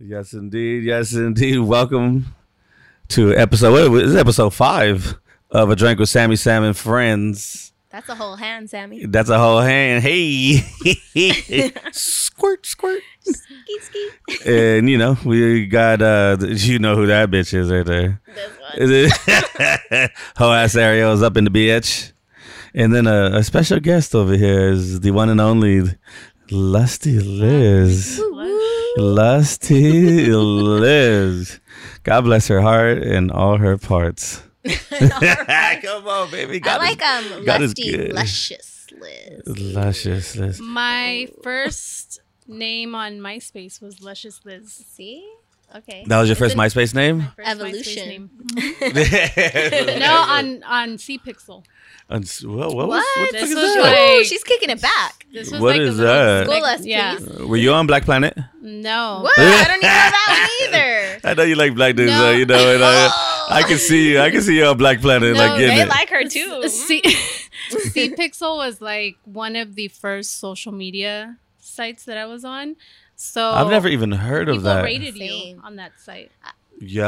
Yes, indeed. Yes, indeed. Welcome to episode. What is it, episode five of a drink with Sammy Sam and friends. That's a whole hand, Sammy. That's a whole hand. Hey, squirt, squirt. Ski ski. And you know we got uh, you know who that bitch is right there. This one. Whole ass Ariel's up in the bitch. And then a, a special guest over here is the one and only Lusty Liz. Woo, woo. Lusty Liz. God bless her heart and all her parts. Come on, baby. I God like is, um God lusty, luscious Liz. luscious Liz. My first name on MySpace was Luscious Liz. See? Okay. That was your first MySpace name? First Evolution. MySpace name. no, on on Cpixel. And s- what, what, What? Was, what the This fuck is was that? like- Ooh, she's kicking it back. This was What like is a little, that? School like- us, yeah. please. Were you on Black Planet? No. What? I don't even know that one either. I know you like black dudes, No. though, you know. And I, Oh. I can see you. I can see you on Black Planet, No, like getting They it. like her too. C- Cpixel mm. was like one of the first social media sites that I was on. So I've never even heard of that. people that. rated Same. you on that site. Yo.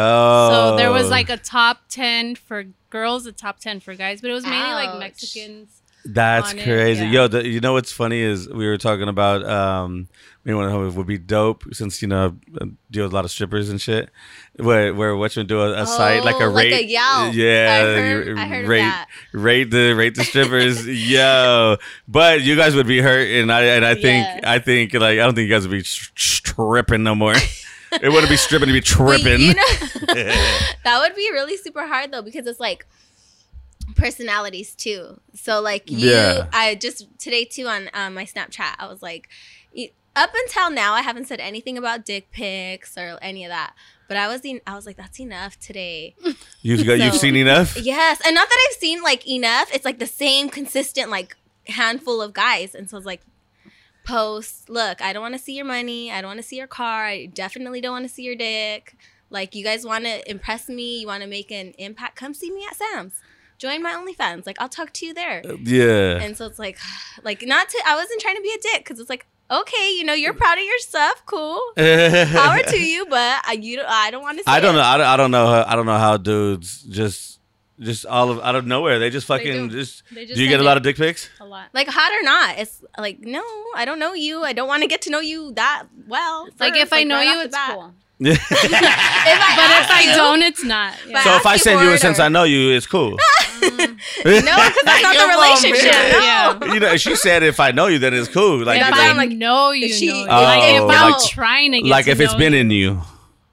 So there was like a top 10 for girls, a top 10 for guys, but it was mainly like Mexicans. That's on it, crazy. yeah. Yo, the, you know what's funny is we were talking about um me one of would be dope since you know I deal with a lot of strippers and shit. Where where what you do a, a site like a Oh, like rate, a Yelp. yeah, I heard- I heard rate that. rate the rate the strippers, yo. But you guys would be hurt, and I and I think Yes. I think like I don't think you guys would be sh- stripping no more. it wouldn't be stripping to be tripping. You know, that would be really super hard though because it's like personalities too. So like you, Yeah. I just today too on um, my Snapchat, I was like, up until now, I haven't said anything about dick pics or any of that. But I was, en- I was like, that's enough today. you've got you've seen enough. yes, and not that I've seen like enough. It's like the same consistent like handful of guys, and so it's like posts. Look, I don't want to see your money. I don't want to see your car. I definitely don't want to see your dick. Like you guys want to impress me. You want to make an impact. Come see me at Sam's. Join my OnlyFans. Like I'll talk to you there. Uh, yeah. And so it's like, like not to. I wasn't trying to be a dick because it's like, okay, you know, you're proud of your stuff. Cool. Power to you, but I, you, I don't want to. see I don't it. know. I don't, I don't know. How, I don't know how dudes just just all of out of nowhere they just fucking do. just. They just do you get a send lot it of dick pics? a lot. like hot or not it's like no i don't know you i don't want to get to know you that well Like first, if I know right you, the it's bat. cool. Yeah. if I But if ask I you- don't, it's not. Yeah. But- so if I ask you send for you, it since or- I know you, it's cool. no because that's not the Come on, oh, relationship man. no. Yeah. you know, she said if I know you, then it's cool. Like, if you I I'm like, know you, if she- know you. if- oh, like if Oh, I'm like- trying to get like to if it's know been you. in you.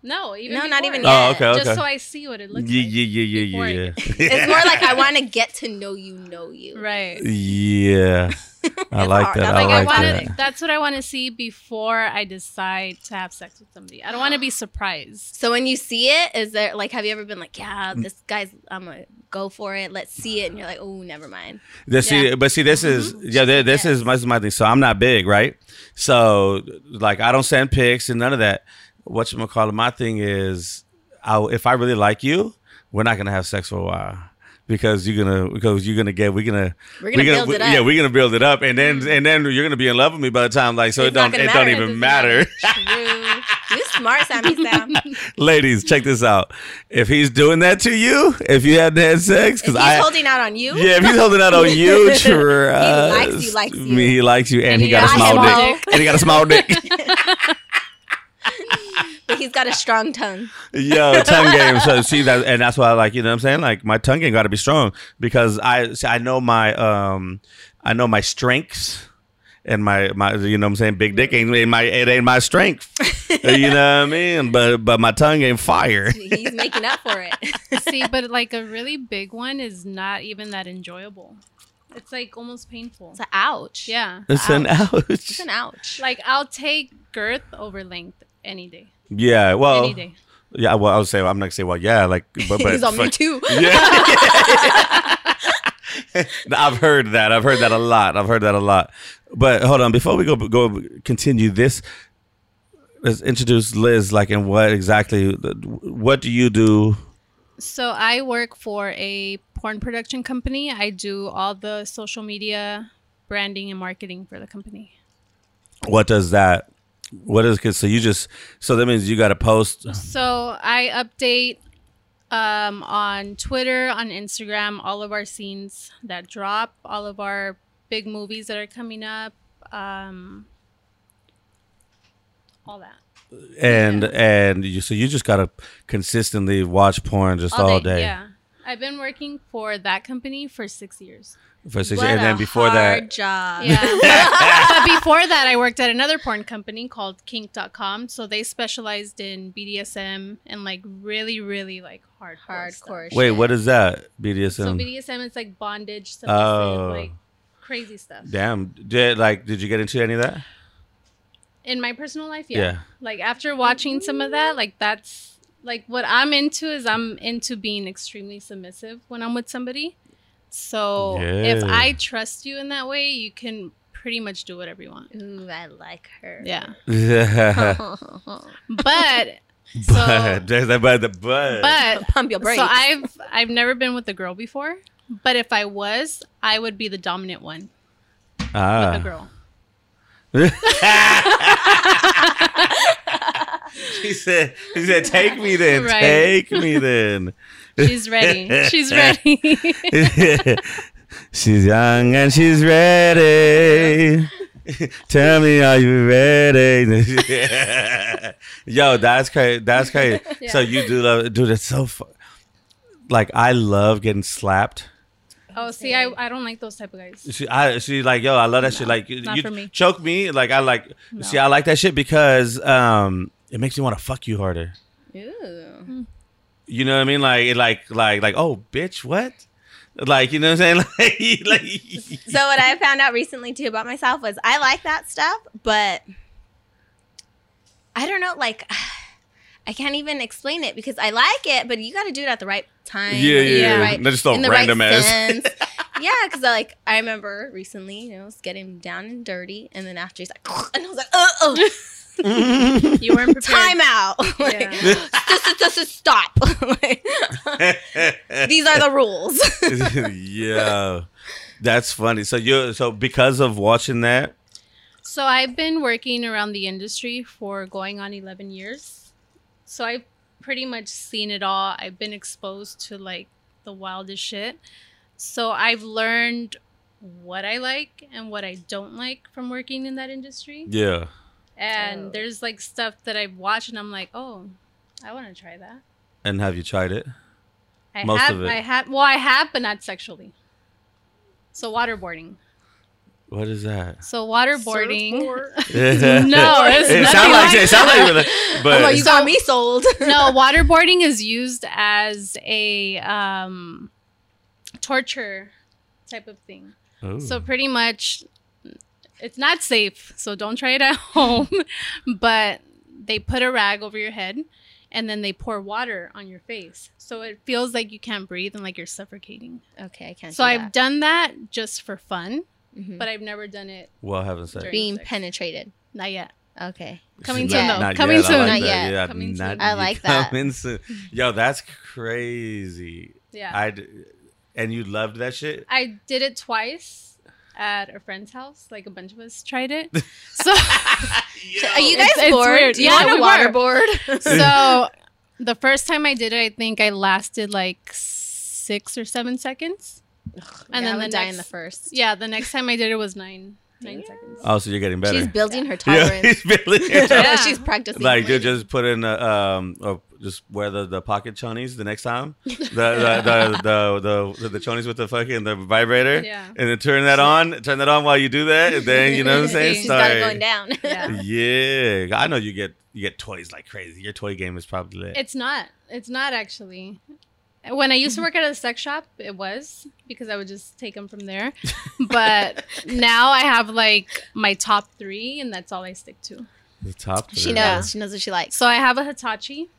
No, even No, not before. even Oh, yet. okay, okay. Just so I see what it looks Yeah, like. yeah, yeah, yeah, before yeah, it- yeah. it's more like i want to get to know you know you Right. yeah. I like that. I Like like I, like want that. That's what I want to see before I decide to have sex with somebody. I don't want to be surprised. so when you see it is there like have you ever been like yeah Mm. this guy's i'm gonna go for it let's see it and you're like oh never mind This, see, but see, this is Mm-hmm. yeah. th- This is my, this is my thing. So I'm not big, right? So like, I don't send pics and none of that. What you call it? My thing is, I, if I really like you, we're not gonna have sex for a while because you're gonna because you're gonna get we're gonna We're gonna build it up. yeah we're gonna build it up and then mm-hmm. and then you're gonna be in love with me by the time like so It's it don't it gonna don't even It matter. true you smart sammy sam Ladies, check this out. If he's doing that to you, if you hadn't had sex, because he's I holding out on you Yeah, if he's holding out on you, trust he likes you, likes you. me. He likes you, and, And he got a small dick. And he got a small dick. but he's got a strong tongue Yo, tongue game. So see that, and that's why I like. You know what I'm saying? Like my tongue game got to be strong because I see, I know my um I know my strengths. And my, my, you know what I'm saying? Big dick ain't, ain't my, it ain't my strength. you know what I mean? But, but my tongue ain't fire. he's making up for it See, but like a really big one is not even that enjoyable. It's like almost painful. It's an ouch. Yeah. It's an ouch. It's an ouch. Like I'll take girth over length any day. Yeah, well, Any day. yeah. Well, I would say, I'm not gonna say, well, yeah, like, but, but He's on me too. Yeah. I've heard that. I've heard that a lot. I've heard that a lot. But hold on, before we go go continue this, let's introduce Liz. Like, and what exactly? What do you do? So I work for a porn production company. I do all the social media branding and marketing for the company. What does that What is good? So you just so that means you got to post. So I update um, on Twitter, on Instagram, all of our scenes that drop, all of our big movies that are coming up, um, all that. and and you so you just gotta consistently watch porn just all, day, Yeah. I've been working for that company for six years. For six What years, and then before hard that, job. Yeah. but before that, I worked at another porn company called kink.com. So they specialized in BDSM and like really, really like hard, Hardcore. Stuff. wait, what is that BDSM? So BDSM is like bondage, submissive, Oh. like crazy stuff. Damn, did like did you get into any of that? In my personal life, yeah. Yeah. Like after watching some of that, like that's like what I'm into is I'm into being extremely submissive when I'm with somebody. So if I trust you in that way, you can pretty much do whatever you want. Ooh, I like her. Yeah. but But so there's that but the but but Pump your brakes. so I've I've never been with a girl before. But if I was, I would be the dominant one with a ah. girl. she said she said take me then Right. take me then She's ready. She's ready. she's young and she's ready tell me are you ready yo that's crazy that's crazy so you do love dude it's so fu- like i love getting slapped oh, see, I, I don't like those type of guys. She, I, she like, yo, I love that shit. Like, you, not you for me. choke me. Like, I like, No. see, I like that shit because um, it makes me want to fuck you harder. Ooh. You know what I mean? Like, it, like, like, like, oh, bitch, what? Like, you know what I'm saying? Like, like So what I found out recently too about myself was I like that stuff, but I don't know, like I can't even explain it because I like it, but you got to do it at the right time. Yeah, the yeah. Right, Not just a in the random right ass. sense. yeah, because I like I remember recently, you know, was getting down and dirty, and then after he's like, and I was like, oh, oh You weren't prepared. time out. like, Yeah. just, just, just, just stop. Like, These are the rules. yeah, that's funny. So you, so because of watching that, So I've been working around the industry for going on 11 years. So I've pretty much seen it all. I've been exposed to like the wildest shit. So I've learned what I like and what I don't like from working in that industry. yeah, And Oh. there's like stuff that I've watched and I'm like, "Oh, I want to try that." and have you tried it? I Most have of it. I have well, I have but not sexually. So waterboarding. What is that? So waterboarding. no, it's it nothing sounds like, like it sounds like, really- but I'm like, you got me sold. no, waterboarding is used as a um, torture type of thing. Ooh. So pretty much, it's not safe. So don't try it at home. but they put a rag over your head, and then they pour water on your face, so it feels like you can't breathe and like you're suffocating. okay, I can't. So do I've that. done that just for fun, Mhm. but I've never done it. well, I haven't said. During- being sex. penetrated. Not yet. Okay. Coming Not- soon, though. not Coming yet. I soon. like Not that. yet. Yeah, Coming not soon. I like that. coming soon. Yo, that's crazy. Yeah. I and you loved that shit. I did it twice at a friend's house. Like a bunch of us tried it. So, Are you guys It's- it's bored? weird. Do you Yeah, want we a were. waterboard? so the first time I did it, I think I lasted like six or seven seconds. and then then the die next- in the first. Yeah, the next time I did it was nine nine seconds. Oh, so you're getting better. She's building her yeah, tolerance. he's building it. Yeah. She's practicing. Like, dude, just put in a, um, or just wear the, the pocket chonies the next time. The the the the, the, the chonies with the fucking the vibrator. Yeah. And then turn that on. Turn that on while you do that, and then you know what I'm saying. She's got it Start- going down. Yeah. Yeah, I know you get you get toys like crazy. Your toy game is probably lit. It's not. It's not actually. When I used to work at a sex shop, it was because I would just take them from there. But now I have like my top three, and that's all I stick to. the top. She knows. Yeah. She knows what she likes. So I have a Hitachi.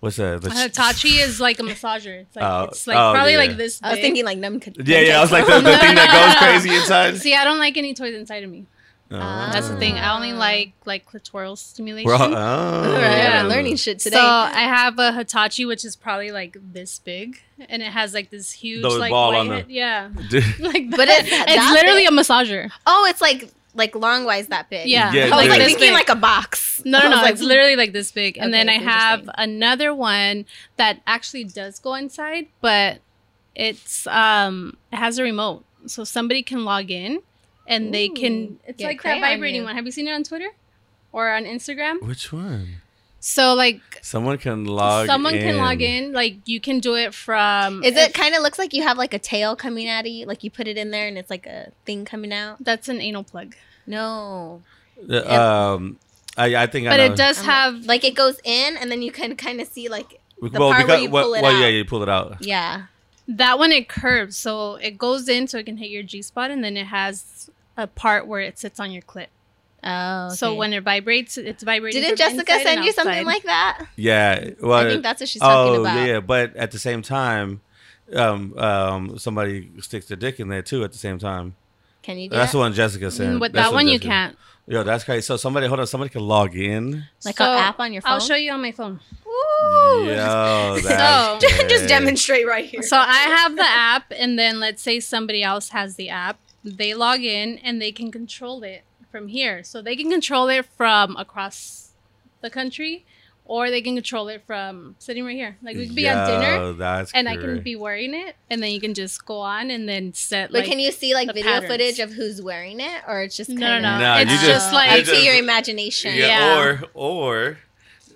What's that? The A Hitachi is like a massager. It's like Oh, it's like oh, probably yeah. like this. I was thinking like numb. Yeah, yeah. I was like the, the thing that goes crazy inside. See, I don't like any toys inside of me. Oh. That's the thing. I only like like clitoral stimulation. We're oh. All right, Yeah. I'm learning shit today. So I have a Hitachi, which is probably like this big, and it has like this huge The like ball white on the- Yeah, like But it's it's literally big? a massager. oh, it's like like longwise that big. Yeah. Yeah, I was like dude. thinking like a box. No, no, no. like, it's literally like this big. And Okay, then I have another one that actually does go inside, but it's um it has a remote. So somebody can log in and they can. It's get like that vibrating you. one. Have you seen it on Twitter? Or on Instagram? Which one? So like Someone can log. someone can log in. Like you can do it from Is it kind of looks like you have like a tail coming out of you? Like you put it in there and it's like a thing coming out? that's an anal plug. No. The, um, I, I think I But know. it does I'm have like, like it goes in and then you can kind of see like the well, part where because, you well, pull it well, out. yeah, you pull it out. yeah. That one it curves, so it goes in so it can hit your G spot, and then it has a part where it sits on your clit. Oh. So when it vibrates, it's vibrating. didn't from Jessica send and you something like that? Yeah. Well, I think that's what she's talking oh, about. yeah, yeah. But at the same time, um, um, somebody sticks their dick in there too. At the same time, Can you do that's that? the one Jessica said. Mm, With That's that what one, you can't. Yo, that's crazy. So somebody, hold on, somebody can log in. Like So, an app on your phone? I'll show you on my phone. Ooh. Yo, So- Just demonstrate right here. So I have the app, and then let's say somebody else has the app. They log in and they can control it from here. So they can control it from across the country, or they can control it from sitting right here. Like we could be at dinner, That's and I can be wearing it, and then you can just go on and then set. But like, can you see like video patterns. footage of who's wearing it, or it's just No, kind no, of no. Nah, it's just, just- like to your imagination? Yeah, Yeah. or or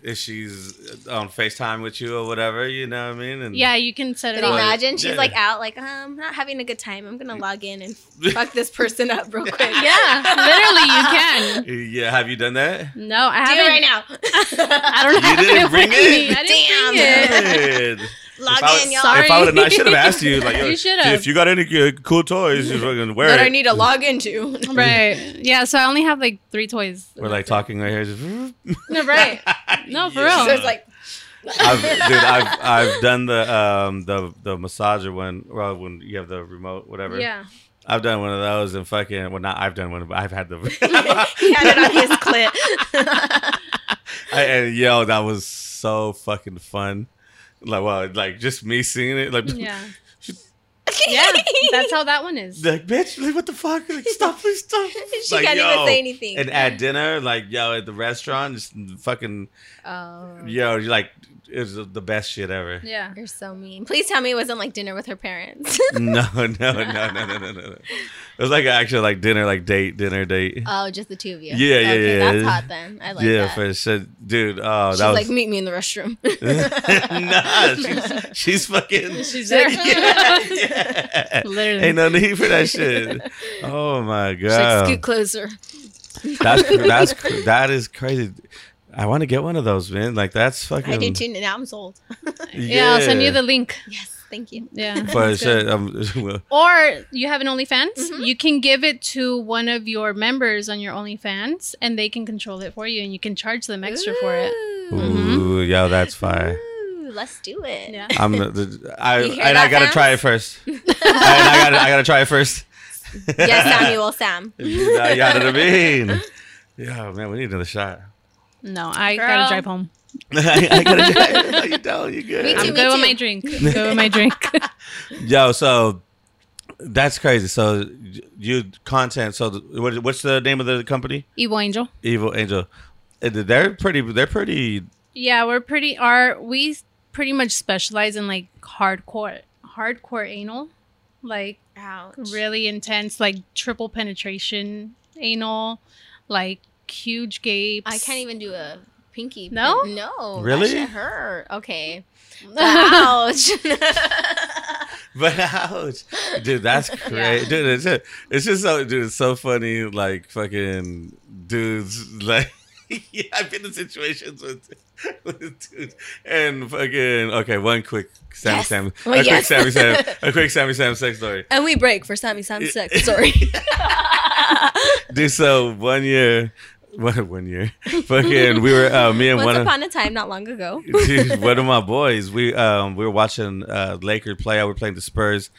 if she's on Facetime with you or whatever, you know what I mean? And yeah, you can set it But on. imagine she's Yeah. like out, like, um, I'm not having a good time. I'm gonna log in and fuck this person up real quick. Yeah, literally, you can. yeah, have you done that? No, I Do haven't. it right now. I don't know. You didn't it bring it? me. I didn't Damn. bring it. Dude. log if I, in, y'all. Sorry. If I would have, I should have asked you. Like, yo, You should've. If you got any uh, cool toys, you fucking wear that it. I need to log into. Right. Yeah. So I only have like three toys. We're like talking right here. Just, No, right. No, for real. So it's like, I've, dude, I've I've done the um the the massager one. Well, when you have the remote, whatever. Yeah. I've done one of those and fucking. Well, not I've done one, but I've had the. he had it on his clit. I, and yo, that was so fucking fun. Like, well, like just me seeing it, like, Yeah. Yeah. That's how that one is. like, bitch, like, what the fuck? Like, stop, please stop. she Like, can't yo. even say anything. And at dinner, like, yo, at the restaurant, just fucking, oh, yo, you're like, it was the best shit ever. Yeah. you're so mean. Please tell me it wasn't like dinner with her parents. no, no, no, no, no, no, no, no. It was like an actual like dinner, like date, dinner date. oh, just the two of you. Yeah, yeah, okay, yeah. That's hot then. I like yeah, that. Yeah, for sure, dude. Oh, She's that was like, meet me in the restroom. nah. She's, she's fucking. She's there. yeah, yeah. Literally. Ain't no need for that shit. Oh my She's like, god, scoot closer. that's that's that is crazy. I want to get one of those, man. Like that's fucking. I do too. Now I'm sold. Yeah. I'll send you the link. yes, thank you. Yeah. For That's good. sure. Um, well, Or you have an OnlyFans, Mhm. you can give it to one of your members on your OnlyFans, and they can control it for you, and you can charge them extra for it. ooh, yo, that's fire. Ooh, let's do it. Yeah. I'm. The, I and I gotta fam? try it first. and I gotta I gotta try it first. Yes, Samuel, Sam. You know, you know what I mean? Yeah, man, we need another shot. No, I Girl. gotta drive home. I, I gotta drive. No, you don't. You good? Me too, I'm good with my drink. good with my drink. Yo, so that's crazy. So you content. So the- what, what's the name of the company? Evil Angel. Evil Angel. They're pretty. They're pretty. Yeah, we're pretty. Are we pretty much specialize in like hardcore, hardcore anal, like Ouch. really intense, like triple penetration anal, like huge gapes. I can't even do a pinky. No? no. Really? That shit hurt. Okay. Ouch. But ouch, dude, that's crazy, dude. It's just, it's just so, dude. It's so funny. Like fucking dudes. Like, yeah, I've been in situations with with dudes and fucking. Okay, one quick Sammy Yes. Sam. Oh, a quick yes. Sammy Sam. A quick Sammy Sam sex story. and we break for Sammy Sam's sex. story. Dude, so one year, one, one year, fucking, we were uh, me and Once one of upon a time, not long ago. Dude, one of my boys, we um we were watching uh Lakers play. I were playing the Spurs,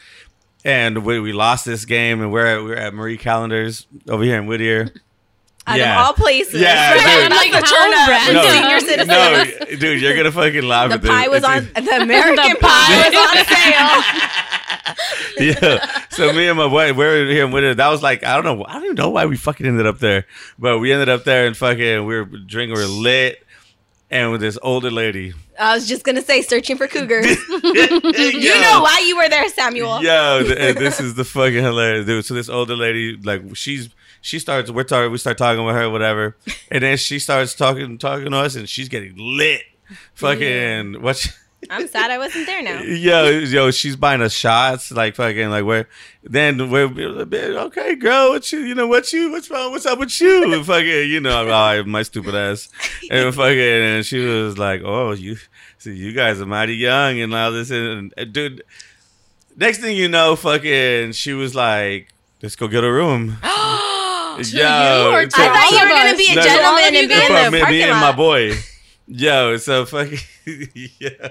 and we, we lost this game, and we're at, we're at Marie Callender's over here in Whittier. Out Yeah. of all places. Yeah, dude. I'm like, That's the how turn random. No, senior citizens. no, dude, you're gonna fucking laugh The at this. pie was on. It's- The American The pie pie. was on sale. yeah. So me and my boy, we were here with it. That was like I don't know. I don't even know why we fucking ended up there, but we ended up there and fucking we were drinking, we were lit, and with this older lady. I was just gonna say, searching for cougars. you you know why you were there, Samuel. Yo, th- this is the fucking hilarious dude. So this older lady, like she's she starts we're talking we start talking with her, whatever, and then she starts talking talking to us, and she's getting lit. Fucking what? I'm sad I wasn't there now. Yo, yo, she's buying us shots, like fucking, like where. Then we're okay, girl, what you, you know, what you, what's wrong, what's up with you? And fucking, you know, I'm all, my stupid ass, and fucking, and she was like, oh, you, see, you guys are mighty young and all this, and, and dude, next thing you know, fucking, she was like, let's go get a room. To you Yo, or to- I thought you were gonna be a No, gentleman and be in the me, me parking and my boy. Yo, so fucking, yeah.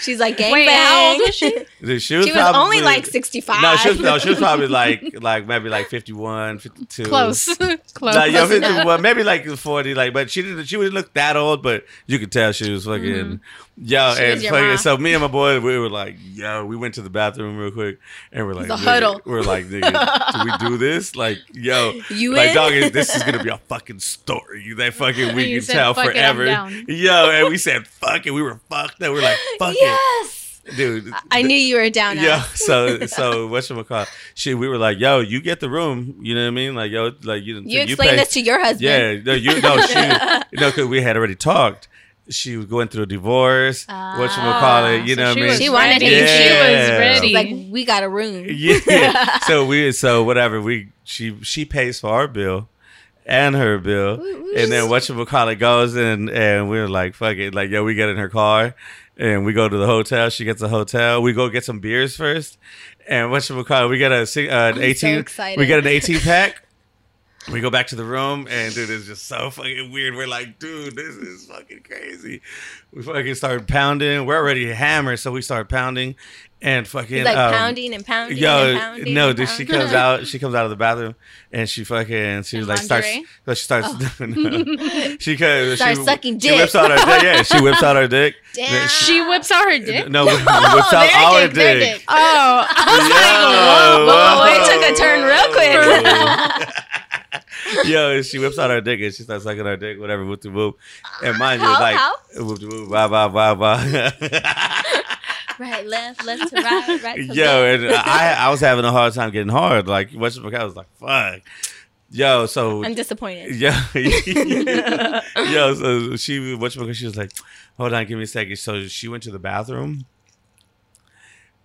She's like, gang Wait, bang. how old was she? Dude, She was probably- only like 65. No, she was, no, she was probably like like maybe like 51, 52. Close. Close. Like, yo, Close enough. 51, maybe like 40, like, but she didn't. She wouldn't look that old, but you could tell she was fucking, yo, Mm-hmm. She and was fucking. So me and my boy, we were like, yo, we went to the bathroom real quick, and we're like, The huddle. we're like, nigga, do we do this? Like, yo, You like, in? dog, this is gonna be a fucking story that fucking we You can said, tell "Fuck it, I'm forever. Yo, and we said, fuck it, we were fucked up. We're like, fuck yes. it, dude. I knew you were down. Yeah. now. So so what should we call? She we were like, yo, you get the room. You know what I mean? Like yo, like you. You explained pay- this to your husband. Yeah. No, you no she no because we had already talked. She was going through a divorce. Ah. what should we call it? You So know what she I mean? She wanted ready. to- Yeah. She was ready. She's like, we got a room. yeah. so we so whatever we she she pays for our bill and her bill, and then what you call it goes and and we're like fuck it like yo we get in her car and we go to the hotel. She gets a hotel. We go get some beers first, and what you call it we get a uh, an I'm eighteen. excited. we get an eighteen pack. We go back to the room and dude, it's just so fucking weird. We're like, dude, this is fucking crazy. We fucking started pounding. We're already hammered, so we start pounding and fucking He's like um, pounding and pounding Yo, and pounding. no, and dude, she comes out. She comes out of the bathroom, and she fucking she In was like starts. lingerie? So she starts. no. she comes. Starts she, sucking She dick. whips out her dick. Yeah, she whips out her dick. Damn. She- She whips out her dick. no, whips out their our dick, their dick. dick. Oh, I was Yo, whoa, whoa, it took a turn real quick. Yo, she whips out her dick and she starts sucking her dick, whatever, whoop the whoop. And mind you, How, like, how? whoop the whoop, blah, blah, blah, blah. Right, left, left to right, right to Yo, left. and I, I was having a hard time getting hard. Like, what's I was like, fuck. Yo, so I'm disappointed. Yeah. Yo, so she what because she was like, hold on, give me a second. So she went to the bathroom.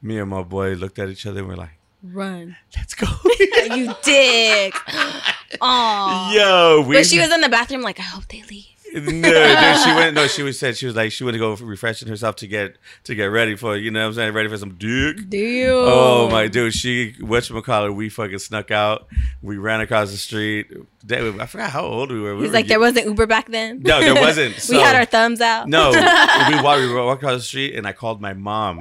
Me and my boy looked at each other and we're like, Run. let's go. you dick. Aw. Yo, we But she was in the bathroom like, I hope they leave. no, dude, she went no, she was said she was like she went to go refreshing herself to get to get ready for you know what I'm saying, ready for some dick. Do you? Oh my dude, she whatchamacallit, we fucking snuck out. We ran across the street. That- I forgot how old we were. We He's were like, there wasn't Uber back then. No, there wasn't. we had our thumbs out. No, we walked, we walked across the street and I called my mom.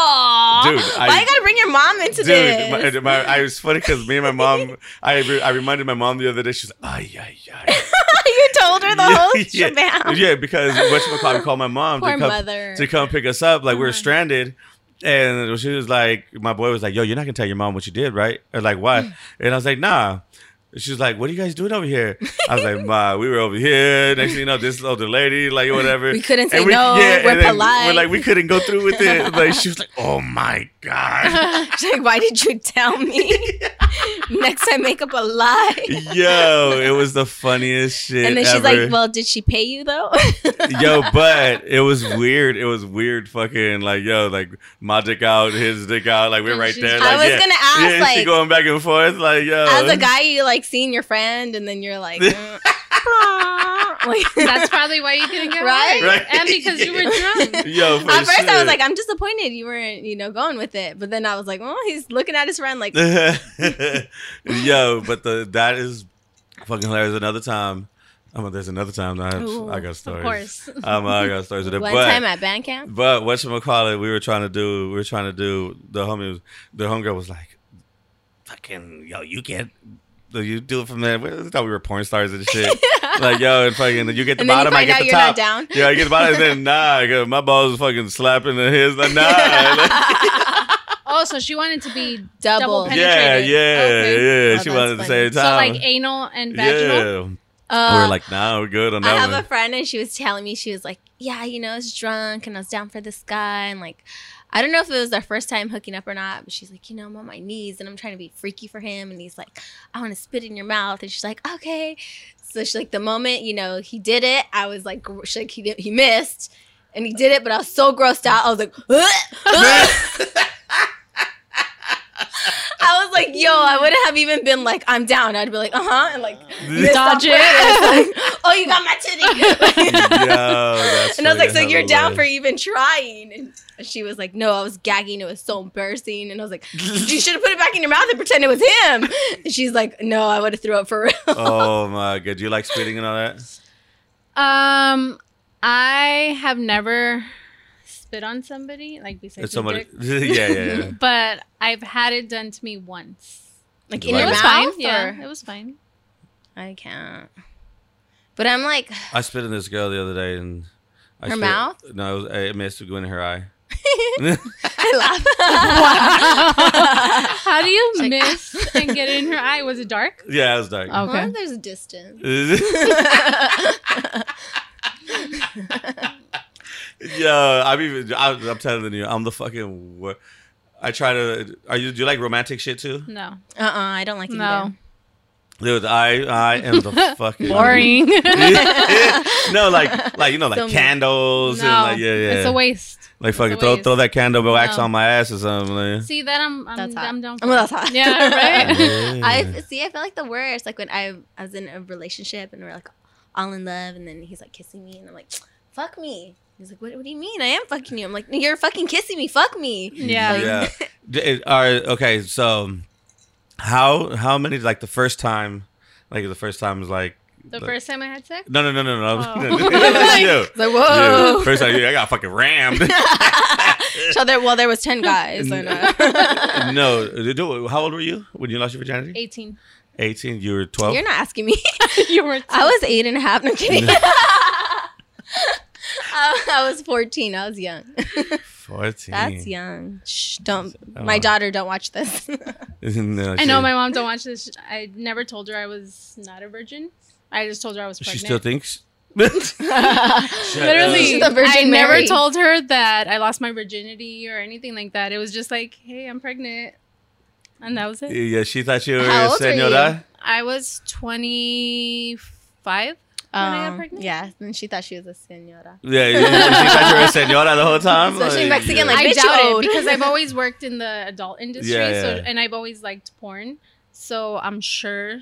Aww. Dude, I- why you gotta bring your mom into Dude, this? my, my, I was funny because me and my mom, I re- I reminded my mom the other day. She's like, ay, ay, ay. you told her the whole yeah, shebang. yeah, because what we called my mom Poor to come mother. to come pick us up. Like we were Uh-huh. stranded. And she was like, my boy was like, yo, you're not gonna tell your mom what you did, right? Or like, what? Mm. And I was like, nah. She was like, "What are you guys doing over here?" I was like, "Ma, we were over here." Next thing you know, this older lady, like whatever. We couldn't say we- no. yeah, we're polite. We're like, we couldn't go through with it. Like she was like, "Oh my god." She's like, why did you tell me? Next time, make up a lie. Yo, it was the funniest shit. and then she's like, well, did she pay you though? yo, but it was weird. It was weird, fucking like, yo, like my dick out, his dick out, like we're right there. I was yeah. gonna ask, yeah, she like- going back and forth, like, yo, As a guy, you like seeing your friend, and then you're like, mm, like That's probably why you couldn't get Right? right. Right. And because you were drunk. yo, for At first, I was like, I'm disappointed you weren't, you know, going with it. But then I was like, well, he's looking at his friend like, yo, but the that is fucking hilarious. Another time, I mean, there's another time. I, have, Ooh, I got stories. Of course. Um, I got stories with it. one but, time at band camp. But what you call it? We were trying to do. We were trying to do. The homie, was, the homegirl was like, "Fucking yo, you get." You do it from there. We thought we were porn stars and shit. like yo, and fucking you get the And then you bottom, I get out the you're top. not down. Yeah, I get the bottom, and then nah, my balls are fucking slapping the his. Like nah, like, Oh, so she wanted to be Double. double Yeah, yeah, Okay. yeah. Oh, she wanted at the funny. same So like anal and vaginal. yeah. Uh, we're like, nah, we're good on I have one. a friend and she was telling me she was like, yeah, you know, I was drunk and I was down for this guy and like, I don't know if it was their first time hooking up or not, but she's like, you know, I'm on my knees and I'm trying to be freaky for him and he's like, I want to spit in your mouth and she's like, okay. So she's like, the moment you know he did it, I was like, gr- she's like he did, he missed and he did it, but I was so grossed out, I was like, I was like, yo, I wouldn't have even been like, I'm down. I'd be like, uh huh, and like, missed on Dodge it. purpose. Like, oh, you got my titty. Yo, that's and I was like, so you're down for even trying? And she was like, no, I was gagging. It was so embarrassing. And I was like, you should have put it back in your mouth and pretend it was him. And she's like, no, I would have threw up for real. oh my god, do you like spitting and all that? Um, I have never spit on somebody like besides It's somebody. dick, yeah, yeah, yeah. but I've had it done to me once. like in your it it? was mouth. fine. Yeah, or- it was fine. I can't. But I'm like, I spit in this girl the other day and I Her spit- mouth? No, it, was, it missed to go in her eye. I laugh. How do you Like- miss and get it in her eye? Was it dark? yeah, it was dark. Oh. Okay. Well, there's a distance. Yo, I'm even. I, I'm telling you, I'm the fucking. wor- I try to. Are you? Do you like romantic shit too? No. Uh uh I don't like it No. either. Dude, I I am the fucking Boring. no, like like you know, like So- candles no. and like yeah, yeah. It's a waste. Like fucking throw waste. throw that candle wax No. on my ass or something. Like. See that I'm I'm, That's hot. I'm down. Oh, For that's it. hot. Yeah, right. Yeah. I see. I feel like the worst. Like when I, I was in a relationship and we're like all in love, and then he's like kissing me, and I'm like, "Fuck me." He's like, "What? What do you mean? I am fucking you." I'm like, "You're fucking kissing me. Fuck me." Yeah. Like- yeah. It- All right. Okay. So, how how many like the first time, like the first time was like The like- first time I had sex. No, no, no, no, no. Oh. you. It's like, whoa. You. First time, you, I got fucking rammed. so there, well, there was ten guys. And, uh, no, how old were you when you lost your virginity? 18. 18. You were 12. You're not asking me. you were. I was eight and a half. No kidding. I, I was 14. I was young. 14. That's young. Shh, don't. Oh. My daughter, don't watch this. No, I know my mom don't watch this. I never told her I was not a virgin. I just told her I was pregnant. She still thinks. Literally, the Virgin I never Mary. told her that I lost my virginity or anything like that. It was just like, hey, I'm pregnant, and that was it. Yeah, she thought you were How a old were you? senora. I was 25 when I got Um, pregnant. Yeah, and she thought she was a senora. Yeah, yeah, she thought you were a senora the whole time. Especially Like, Mexican, yeah. like- I bitch, doubt it because I've always worked in the adult industry, Yeah, so and I've always liked porn. So I'm sure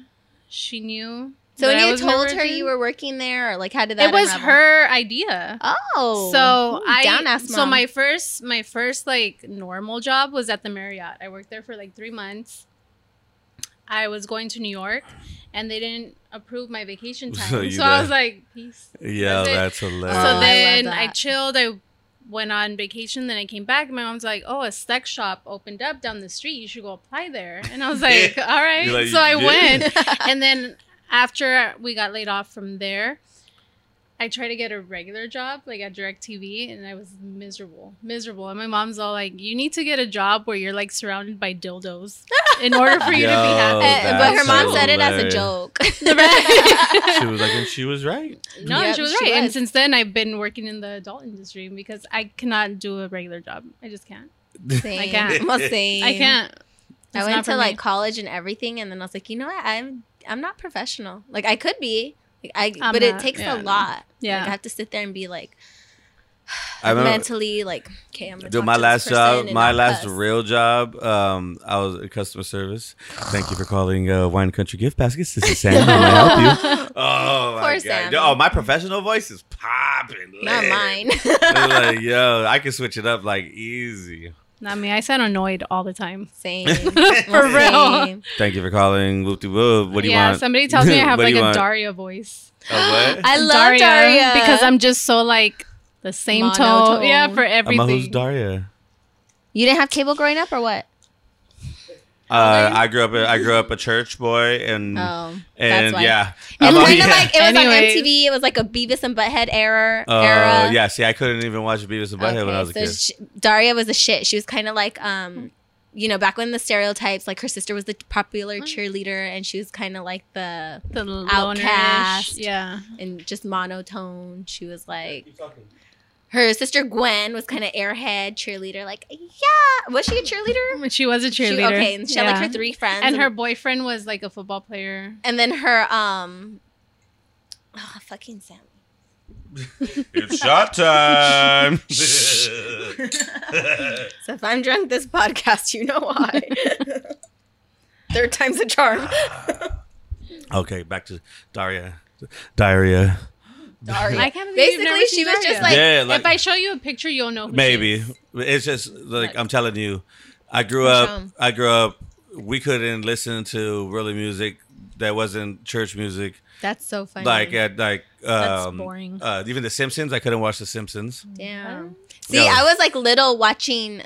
she knew. So when you told her you were working there, or like how did that? it was unravel? her idea. Oh, So Ooh, I down ass so my first my first like normal job was at the Marriott. I worked there for like three months. I was going to New York, and they didn't approve my vacation time. you So, I was like, peace. Yeah, That's it. that's hilarious. Oh, so love then I, that. chilled. I went on vacation. Then I came back. My mom's like, "Oh, a sex shop opened up down the street. You should go apply there." And I was like, "All right." Like, so I "Yeah." went, and then after we got laid off from there, I tried to get a regular job, like at Directv, and I was miserable, miserable. And my mom's all like, "You need to get a job where you're like surrounded by dildos in order for you to be happy." Uh, but her That's mom said it as a joke. she was like, and she was right. No, Yep, she was she right. And since then, I've been working in the adult industry because I cannot do a regular job. I just can't. Same. I can't. Well, same. I can't. I went to for like me. college and everything, and then I was like, you know what? I'm I'm not professional. Like I could be, like, I I'm but it takes yeah, a lot. Yeah. like, I have to sit there and be like I remember, mentally like, okay, I'm gonna dude, my last job, my last cuss. real job, um, I was in customer service. Thank you for calling uh, Wine Country Gift Baskets. This is Sam. How may I help you? Oh my Poor god! Sam. Oh, my professional voice is popping. not lit. mine. I'm like, yo, I can switch it up like easy. Not me. I sound annoyed all the time. Same. For Well, real. Thank you for calling. Whoop de whoop. What do you yeah, want? Yeah, somebody tells me I have like a want? Daria voice. A what? I love Daria, because I'm just so like the same tone. Yeah, for everything. Amma, who's Daria? You didn't have cable growing up, or what? Uh, I grew up. A, I grew up a church boy, and Oh, and why. yeah, And I'm kind of yeah. like it was Anyways. on MTV. It was like a Beavis and Butthead era. Oh era. yeah, see, I couldn't even watch Beavis and Butthead when I was a kid. sh- Daria was a shit. She was kind of like um you know, back when the stereotypes, like her sister was the popular Mm. cheerleader, and she was kind of like the The lonerish- Outcast. Yeah. and just monotone. She was like her sister Gwen was kind of airhead cheerleader. Like, yeah, was she a cheerleader? She was a She- cheerleader. okay, and she had like her three friends, And her boyfriend was like a football player. and then her um, oh, fucking Sam. It's shot time. So if I'm drunk this podcast, you know why. Third time's a charm. okay, back to Daria. Diarrhea. Daria. I can't believe Basically, she was Daria. just like- yeah, like if I show you a picture, you'll know. Who maybe She is. it's just like Like- I'm telling you. I grew up. up. 'em. I grew up. We couldn't listen to really music that wasn't church music. That's so funny. Like at like That's um, boring. Uh, even The Simpsons. I couldn't watch The Simpsons. Damn. See, No. I was like little watching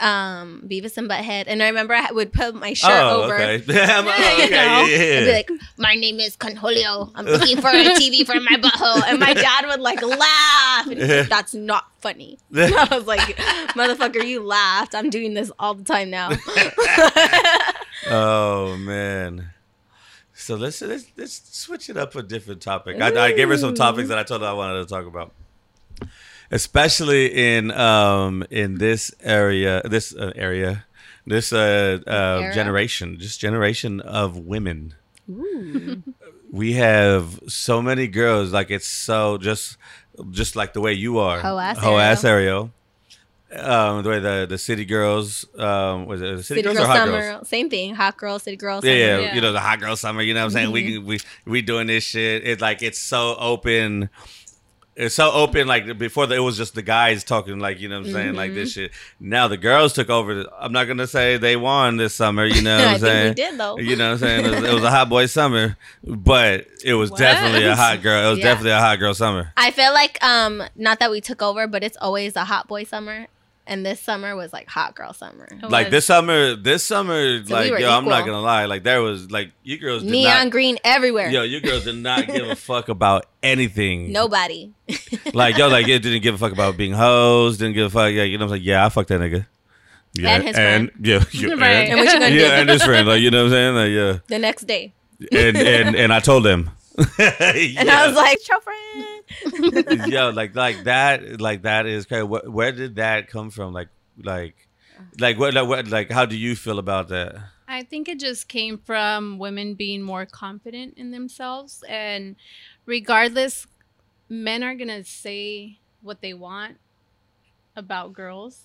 um Beavis and Butthead, and I remember I would put my shirt oh, over. okay. I'm- You know? yeah, I'd be like, "My name is Cornholio. I'm looking for a TV for my butthole," and my dad would like laugh. And like, That's not funny. And I was like, "Motherfucker, you laughed. I'm doing this all the time now." oh man. So let's, let's let's switch it up a different topic. I, I gave her some topics that I told her I wanted to talk about, especially in um in this area, this uh, area, this uh, uh generation, this generation of women. Ooh. We have so many girls. Like it's so just just like the way you are, Hoe ass ass Ariel. Um, the way the the city girls, um, was it city, City girls girl or hot summer, girls? same thing. Hot girl, city girls. Yeah, yeah, Yeah. you know the hot girl summer. You know what I'm saying? We we we doing this shit. It's like it's so open. It's so open. Like before, the, it was just the guys talking. Like you know what I'm saying? Like Mm-hmm. this shit. Now the girls took over. I'm not gonna say they won this summer. You know what I'm think we did though. You know what I'm saying? It was, it was a hot boy summer, but it was What? definitely a hot girl. It was Yeah. definitely a hot girl summer. I feel like um not that we took over, but it's always a hot boy summer, and this summer was like hot girl summer. It Like was. this summer, this summer, So we like were yo, I'm not equal. gonna lie. Like there was like you girls did Neon not. green everywhere. Yo, you girls did not give a fuck about anything. Nobody. Like yo, like it didn't give a fuck about being hoes. Didn't give a fuck. Yeah, you know, what I'm like yeah, I fucked that nigga. Yeah, And his friend. yeah, yeah, Right. and, And what you gonna yeah, do? and his friend. Like you know what I'm saying? Like the next day, and and and I told him. and I was like, "Show friend." yo, like like that, like that is crazy. Where, where did that come from? Like like like what like, what like how do you feel about that? I think it just came from women being more confident in themselves. And regardless, men are going to say what they want about girls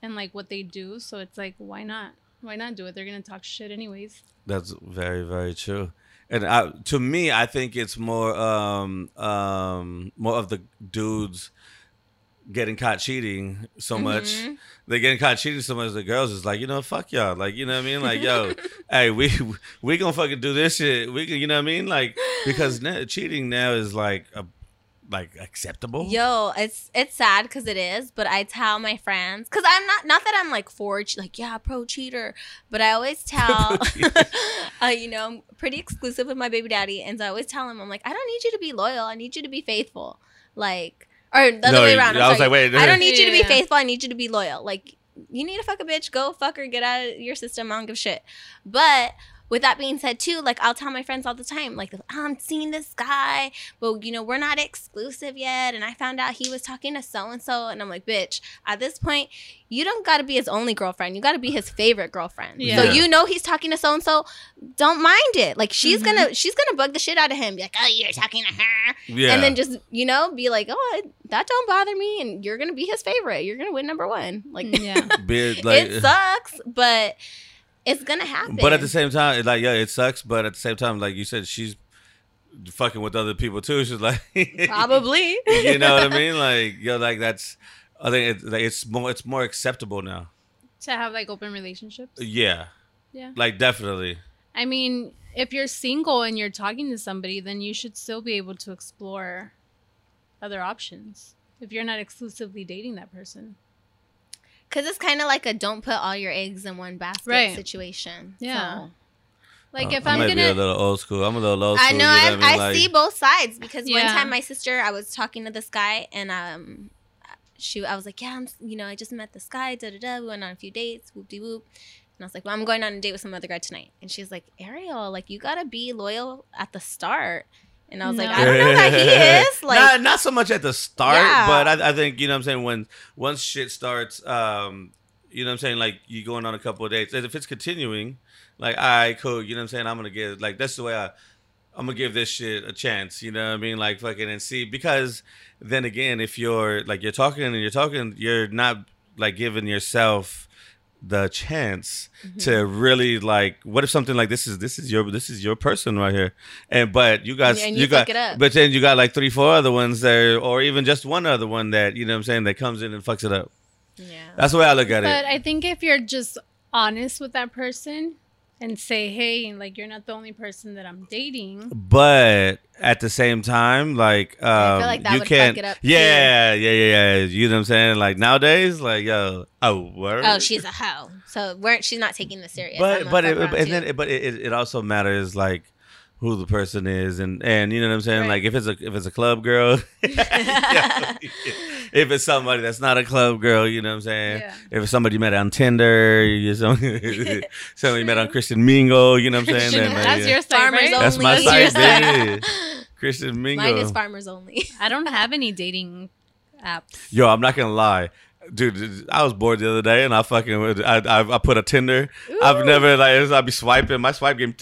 and like what they do. So it's like, why not? Why not do it? They're going to talk shit anyways. That's very very true. And I, to me, I think it's more um um more of the dudes getting caught cheating so much. Mhm. They getting caught cheating so much. The girls is like, you know, fuck y'all. Like, you know what I mean? Like, yo, hey, we we gonna fucking do this shit. We can, you know what I mean? Like, because now, cheating now is like a like acceptable. Yo, it's it's sad because it is, but I tell my friends because I'm not not that I'm like for like yeah pro cheater, but I always tell, uh, you know, I'm pretty exclusive with my baby daddy, and so I always tell him I'm like I don't need you to be loyal, I need you to be faithful, like or the other No, way around. I'm I was sorry. like, wait, I don't need you to be Yeah. faithful, I need you to be loyal. Like you need to fuck a bitch, go fuck her, get out of your system. I don't give shit. But with that being said, too, like I'll tell my friends all the time, like I'm seeing this guy, but you know we're not exclusive yet, and I found out he was talking to so and so, and I'm like, bitch, at this point, you don't got to be his only girlfriend, you got to be his favorite girlfriend. Yeah. So you know he's talking to so and so, don't mind it. Like she's Mhm. gonna she's gonna bug the shit out of him, be like, oh, you're talking to her, yeah. and then just you know be like, oh, that don't bother me, and you're gonna be his favorite, you're gonna win number one, like. Yeah. Be like, it sucks, but it's gonna happen. But at the same time, it's like yeah, it sucks. But at the same time, like you said, she's fucking with other people too. She's like, probably, you know what I mean? Like yo, like that's. I think it's like it's more it's more acceptable now. to have like open relationships. Yeah, Yeah. like definitely. I mean, if you're single and you're talking to somebody, then you should still be able to explore other options if you're not exclusively dating that person. Because it's kind of like a don't put all your eggs in one basket Right. situation. Yeah. So, Like Uh, if I I'm might be a gonna, little old school. I'm a little old school. I know you I, I, I, mean? Like, see both sides because one time my sister I was talking to this guy and um she, I was like, yeah, I'm, you know, I just met this guy. Da da da. We went on a few dates. Whoop de whoop. And I was like, well, I'm going on a date with some other guy tonight. And she's like, Ariel, like you gotta be loyal at the start. And I was like, I don't know that he is. Like, not not so much at the start, Yeah. but I, I think you know what I'm saying when once shit starts, um, you know what I'm saying like you going on a couple of dates. and If it's continuing, like all right, cool. You know what I'm saying. I'm gonna give like that's the way I. I'm gonna give this shit a chance, you know what I mean? Like fucking and see because then again, if you're like you're talking and you're talking, you're not like giving yourself the chance Mm-hmm. to really like what if something like this is this is your this is your person right here and but you guys And you, you got but then you got like three four other ones there or even just one other one that you know what i'm saying that comes in and fucks it up yeah. that's the way i look at it. But I think if you're just honest with that person and say, hey, like you're not the only person that I'm dating. but at the same time like um I feel like that you would can't it up, too. yeah yeah yeah yeah you know what i'm saying like nowadays like yo oh word Oh, she's a hoe. So we're, she's not taking this serious. I'm but but it, and too. then it, but it, it also matters like who the person is and and you know what I'm saying Right. like if it's a if it's a club girl Yeah. if it's somebody that's not a club girl you know what I'm saying Yeah. if it's somebody you met on Tinder you somebody, somebody you met on Christian Mingle you know what I'm saying then, like, That's yeah. your site, Farmers right? that's my only. That's your site. baby Christian Mingle Mine is farmers only. I don't have any dating apps. Yo, I'm not gonna lie, dude. I was bored the other day, and I fucking I I, I put a Tinder. I've never like I'd be swiping my swipe game.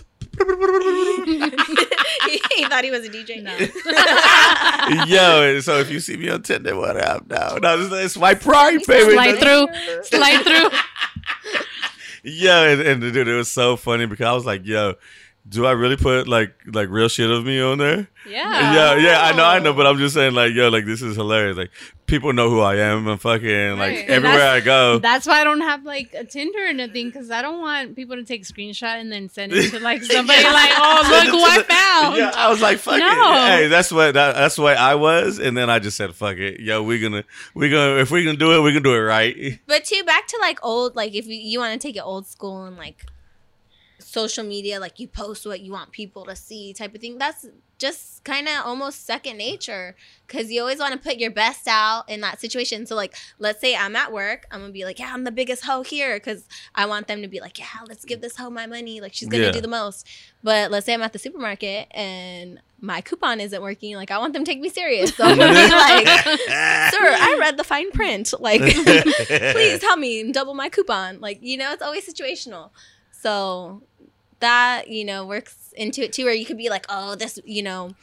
He thought he was a DJ. No. Yo, so if you see me on Tinder, what up now? No, just like, swipe right, baby. Slide through. Slide through. Yo, and, and dude, it was so funny because I was like, yo. Do I really put like like real shit of me on there? Yeah. yeah, yeah, I know, I know, but I'm just saying, like, yo, like this is hilarious. Like, people know who I am, and fucking like Right. And everywhere I go. That's why I don't have like a Tinder or nothing because I don't want people to take screenshot and then send it to like somebody like, oh look who I the- found. Yeah, I was like, fuck No. it. Hey, that's what that, that's what I was, and then I just said, fuck it. Yo, we're gonna we're gonna if we're gonna do it, we're gonna do it right. But too, back to like old, like if you, you want to take it old school and like social media, like you post what you want people to see type of thing. That's just kind of almost second nature because you always want to put your best out in that situation. So like, let's say I'm at work, I'm gonna be like, yeah, I'm the biggest hoe here because I want them to be like, yeah, let's give this hoe my money. Like she's gonna Yeah. do the most. But let's say I'm at the supermarket and my coupon isn't working. Like I want them to take me serious. So I'm gonna be like, sir, I read the fine print. Like, please help me and double my coupon. Like, you know, it's always situational. So that, you know, works into it too, where you could be like, oh, this, you know,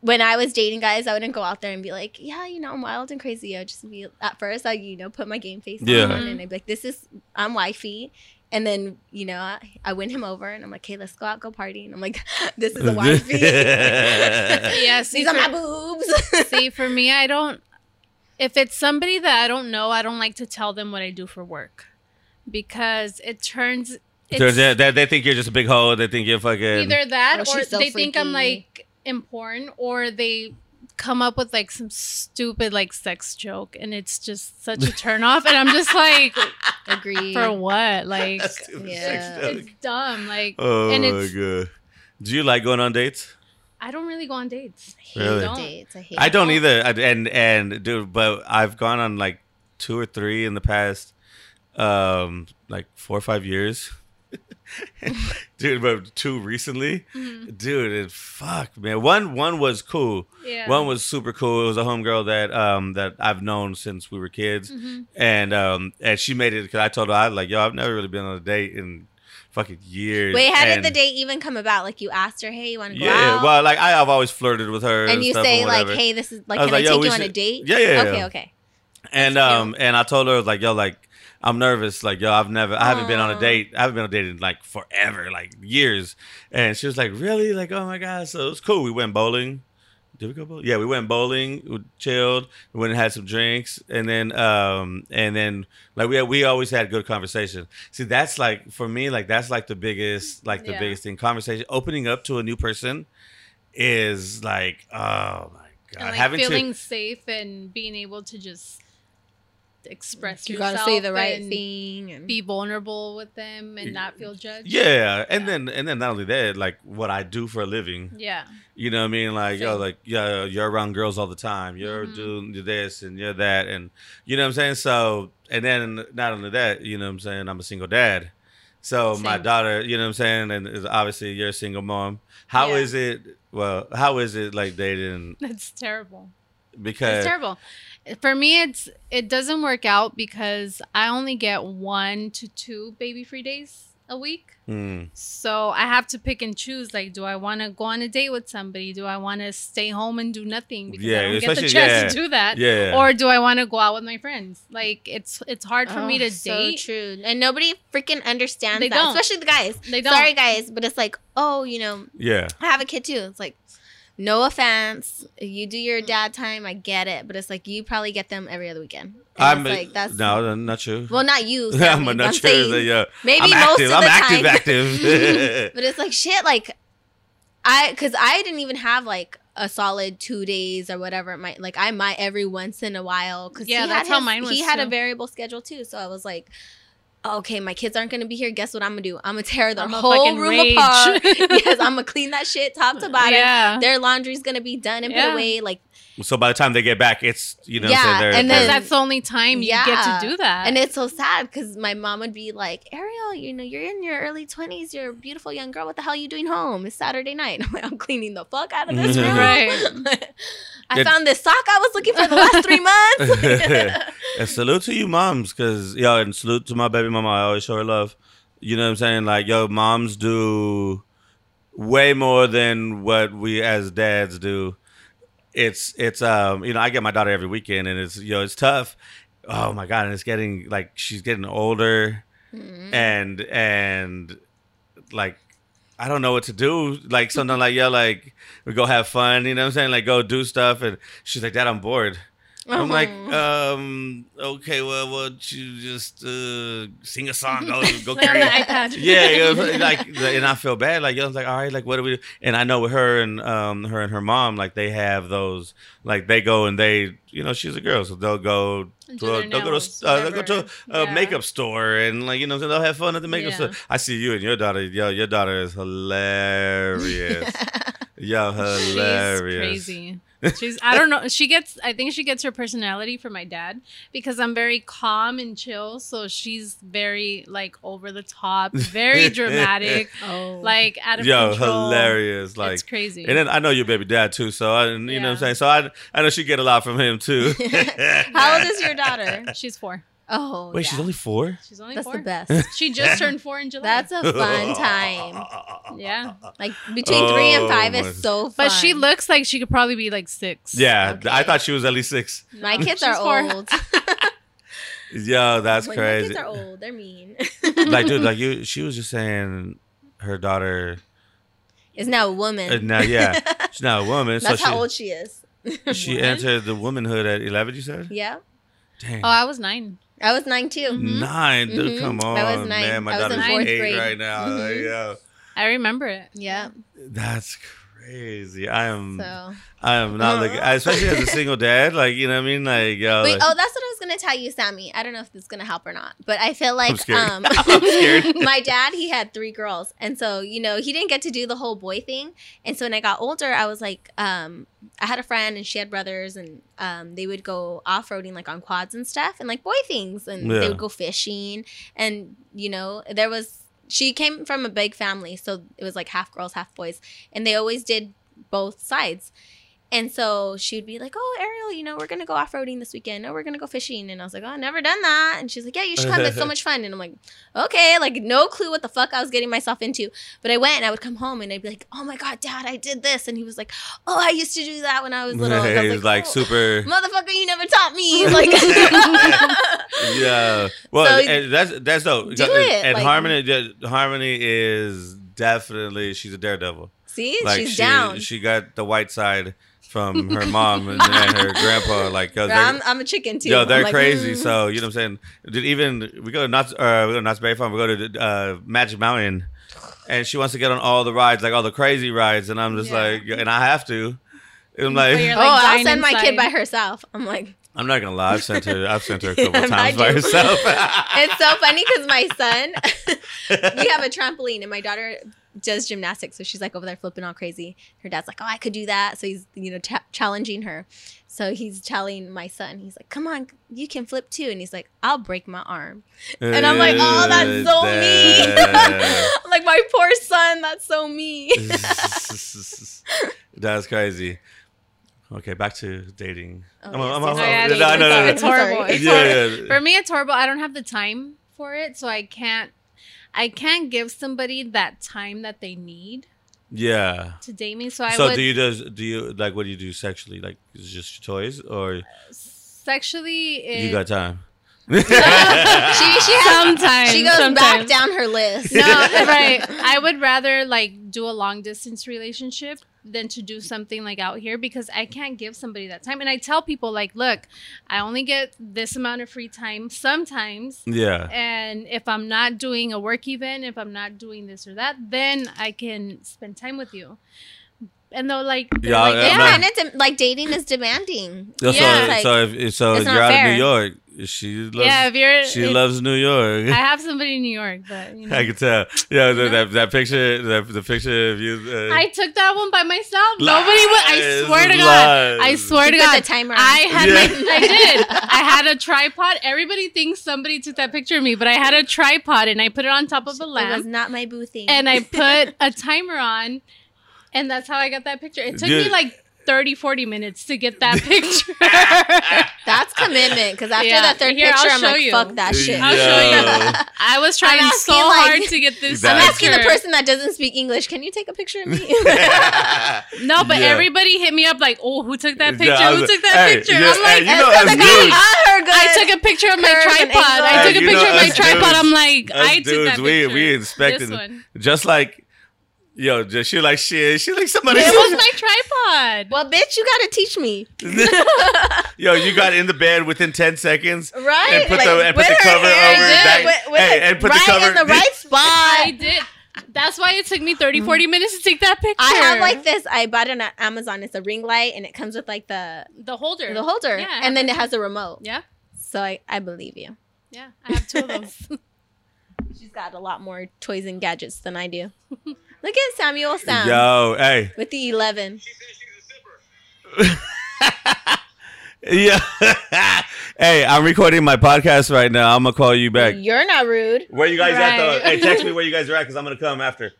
when I was dating guys, I wouldn't go out there and be like, yeah, you know, I'm wild and crazy. I would just be, at first, I, you know, put my game face Yeah. on and mm-hmm. I'd be like, this is, I'm wifey. And then, you know, I, I win him over and I'm like, hey, let's go out, go party. And I'm like, this is a wifey. Yeah, see, These are my boobs. See, for me, I don't. If it's somebody that I don't know, I don't like to tell them what I do for work because it turns. So It's they, they, they think you're just a big hoe. They think you're fucking. either that Oh, or so they think I'm freaky. like important or they come up with like some stupid like sex joke and it's just such a turn off and I'm just like Agree. for what like Yeah. it's dumb like Oh and my god. Do you like going on dates? I don't really go on dates. I hate Really? Don't. dates. I hate I don't them. either. I, and and dude, but I've gone on like two or three in the past, um, like four or five years. dude, but two recently, Mhm. dude. It fuck man. One one was cool. Yeah. One was super cool. It was a homegirl that um that I've known since we were kids, Mhm. and um and she made it because I told her I was like, yo, I've never really been on a date in fucking years. Wait, how And- did the date even come about? Like you asked her, "Hey, you want to go Yeah, out?" well, like I, I've always flirted with her, and you stuff say like, "Hey, this is like, I can I like, yo, take you on a date?" Yeah, yeah, Okay, yeah. okay. And um and I told her like, yo, like I'm nervous. Like, yo, I've never I haven't been on a date. I haven't been on a date in like forever, like years. And she was like, Really? Like, oh my God. So it was cool. We went bowling. Did we go bowling? Yeah, we went bowling, we chilled, we went and had some drinks, and then um and then like we we always had good conversation. See, that's like for me, like that's like the biggest like the Yeah. biggest thing. Conversation opening up to a new person is like, oh my god. Like feeling to safe and being able to just express You yourself. gotta say the right and thing. And Be vulnerable with them and not feel judged. Yeah, and Yeah. then and then not only that, like what I do for a living. Yeah. You know what I mean? Like yo, Same. like yeah, you're around girls all the time. You're Mhm. doing this and you're that, and you know what I'm saying. So and then not only that, you know what I'm saying. I'm a single dad. So my daughter, you know what I'm saying, and is obviously you're a single mom. How Yeah. is it? Well, how is it like dating? That's terrible. Because It's terrible. For me, it's it doesn't work out because I only get one to two baby free days a week. Hmm. So I have to pick and choose. Like, do I want to go on a date with somebody? Do I want to stay home and do nothing because Yeah, I don't get the chance yeah. to do that? yeah, Or do I want to go out with my friends? Like, it's it's hard for me Oh, to so date. true. And nobody freaking understands They that, don't. especially the guys. They don't. Sorry, guys, but it's like, oh, you know, yeah. I have a kid too. It's like, no offense, you do your dad time, I get it, but it's like you probably get them every other weekend. And I'm like that's no, not true. well, not you. I'm Sammy, not I'm sure. saying yeah, maybe I'm most active. of the I'm the active, time. active. but it's like shit. Like I, because I didn't even have like a solid two days or whatever it might. Like I might every once in a while. Because Yeah, he that's had how his- mine was, He had a variable schedule too. So I was like. Okay, my kids aren't gonna be here. Guess what I'm gonna do? I'm gonna tear the I'ma whole room rage. apart. yes, I'm gonna clean that shit top to bottom. Yeah. Their laundry's gonna be done and put Yeah. away. Like, so by the time they get back, it's you know, Yeah, so they're, and Because then- that's the only time you get to do that. and it's so sad because my mom would be like, "Ariel, you know, you're in your early 20s. You're a beautiful young girl. What the hell are you doing home? It's Saturday night." I'm like, "I'm cleaning the fuck out of this room." Right. I It- found this sock I was looking for the last three months. and salute to you moms, cause yo, and salute to my baby mama. I always show her love. You know what I'm saying? Like yo, moms do way more than what we as dads do. It's it's um you know I get my daughter every weekend and it's you know it's tough. Oh my god, and it's getting like she's getting older Mhm. and and like I don't know what to do. Like something like yeah, like we go have fun. You know what I'm saying? Like go do stuff. And she's like, Dad, I'm bored. I'm like, Oh. um, okay, well, don't you just uh, sing a song? Go, go carry it. iPad. Yeah, you know, like, and I feel bad. Like, I was like, all right, like, what do we? do? And I know with her and um, her and her mom, like, they have those, like, they go and they, you know, she's a girl, so they'll go to a, they'll go to, uh, they'll go to a Yeah. makeup store and like, you know, they'll have fun at the makeup Yeah. store. I see you and your daughter. Yo, your daughter is hilarious. Yo, hilarious. She's crazy. She's I don't know. She gets I think she gets her personality from my dad because I'm very calm and chill. So she's very like over the top, very dramatic, oh, like out of Yo, control. hilarious. Like, it's crazy. And then I know your baby dad too, so I, you know what I'm saying. So I, I know she get a lot from him too. how old is your daughter? she's four. Oh, Wait, yeah. she's only four. She's only That's four. the best. She just turned four in July. That's a fun time. Yeah. Like between three and five is so fun. but she looks like she could probably be like six. Yeah, Okay. I thought she was at least six. My kids She's are four. old. Yo, that's Like, My crazy. kids are old. They're mean. like, dude, like you, she was just saying her daughter. is now a woman. Uh, now, yeah, she's not a woman, That's so how she old she is. she Woman? entered the womanhood at eleven. You said, yeah. dang, Oh, I was nine. I was nine too. Mhm. nine. Dude, Mhm. come on, I was nine. man. My I was in daughter's fourth eight grade. right now. Like, Mhm. yo, I remember it. Yeah. that's crazy. I am. So I am not like, especially as a single dad. Like, you know what I mean? Like, yo, wait. like- Oh, that's what I was gonna tell you, Sammy. I don't know if this is gonna help or not, but I feel like scared. um, I'm scared. my dad he had three girls, and so you know he didn't get to do the whole boy thing. And so when I got older, I was like, um, I had a friend and she had brothers, and um, they would go off roading like on quads and stuff, and like boy things, and Yeah. they would go fishing, and you know there was. She came from a big family, so it was like half girls, half boys, and they always did both sides. And so she'd be like, "Oh, Ariel, you know, we're gonna go off roading this weekend. Oh, we're gonna go fishing." And I was like, "Oh, I've never done that." And she's like, "Yeah, you should come. It's so much fun." And I'm like, "Okay," like no clue what the fuck I was getting myself into. But I went and I would come home and I'd be like, "Oh my god, Dad, I did this," and he was like, "Oh, I used to do that when I was little." And I He was was like "Oh, super. Motherfucker, you never taught me. Like, yeah. Well, So- and that's that's dope. Do and, it, And like- Harmony, Harmony is definitely she's a daredevil. See, Like she's she down. she got the white side from her mom and, and her grandpa. Like, yo, I'm, I'm a chicken too. yo, they're like, crazy. mm. So you know what I'm saying? Did even we go to Knott's uh, we go to Knott's Berry Farm. We go to uh, Magic Mountain, and she wants to get on all the rides, like all the crazy rides, and I'm just Yeah. like, and I have to. And I'm But like, oh, I'll dying send my kid by herself. I'm like, I'm not gonna lie. I've sent her. I've sent her a couple Yeah, times by herself. it's so funny because my son, we have a trampoline, and my daughter does gymnastics, so she's like over there flipping all crazy. Her dad's like, "Oh, I could do that," so he's you know cha- challenging her. So he's telling my son, he's like, "Come on, you can flip too," and he's like, "I'll break my arm." And I'm like, "Oh, that's so mean." Damn. I'm like, "My poor son, that's so mean." That's crazy. Okay, back to dating. Oh, I'm- yes, I'm- I'm- Oh, yeah, yes. no, no, no, it's no. horrible. It's Yeah, horrible. yeah. For me, it's horrible. I don't have the time for it, so I can't. I can't give somebody that time that they need Yeah. to date me. So I So would do you do do you like what do you do sexually? Like is it just toys or sexually. It, you got time? she she has, sometimes she goes sometimes. back down her list. No, right. I would rather like do a long distance relationship than to do something like out here because I can't give somebody that time. And I tell people like, look, I only get this amount of free time sometimes. yeah. And if I'm not doing a work event, if I'm not doing this or that, then I can spend time with you. And they're like, they're Yeah, like, I'm yeah, and it's like dating is demanding. So, Yeah. Like, so if so it's you're out fair. of New York. She loves yeah, if you're, she it- loves New York. I have somebody in New York, but you know. I can tell. Yeah, the, know? that that picture, that, the picture of you. Uh, I took that one by myself. Nobody would. I swear to God. I swear You to God. the timer on. I had Yeah. my. I did. I had a tripod. Everybody thinks somebody took that picture of me, but I had a tripod and I put it on top of a lamp. It was not my boo thing. and I put a timer on, and that's how I got that picture. It took me like 30, 40 minutes to get that picture. That's commitment. Because after Yeah. that third Here, picture, I'll I'm show like, you. fuck that shit. I'll show you. I was trying I'm so asking, like- hard to get this. I'm I'm asking the picture. person that doesn't speak English, can you take a picture of me? No, but Yeah. everybody hit me up like, "Oh, who took that Yeah, picture? I was who like, took that hey, picture?" yeah, I'm like, hey, you know, It's us the guy dudes- her good. I took a picture of my Curves and tripod. I angles. took a Hey, you picture know, of my us tripod. dudes- I'm like, us I took dudes, that we picture. we inspected This one. just like yo, just she like shit. She like somebody. It was my tripod. well, bitch, you gotta teach me. yo, you got in the bed within ten seconds. Right? And put Like, the and put the cover over. did. That, With- with hey, and put right the cover in the right spot. I did. That's why it took me 30, mm. 40 minutes to take that picture. I have like this. I bought it on Amazon. It's a ring light, and it comes with like the the holder. the holder, Yeah, and then it has a remote. Yeah, So I, I believe you. yeah. I have two of those. She's got a lot more toys and gadgets than I do. Look at Samuel Sam Yo, hey, with the eleven. yeah. hey, I'm recording my podcast right now. I'm gonna call you back. You're not rude. Where you guys at though? Hey, text me where you guys are at because I'm gonna come after.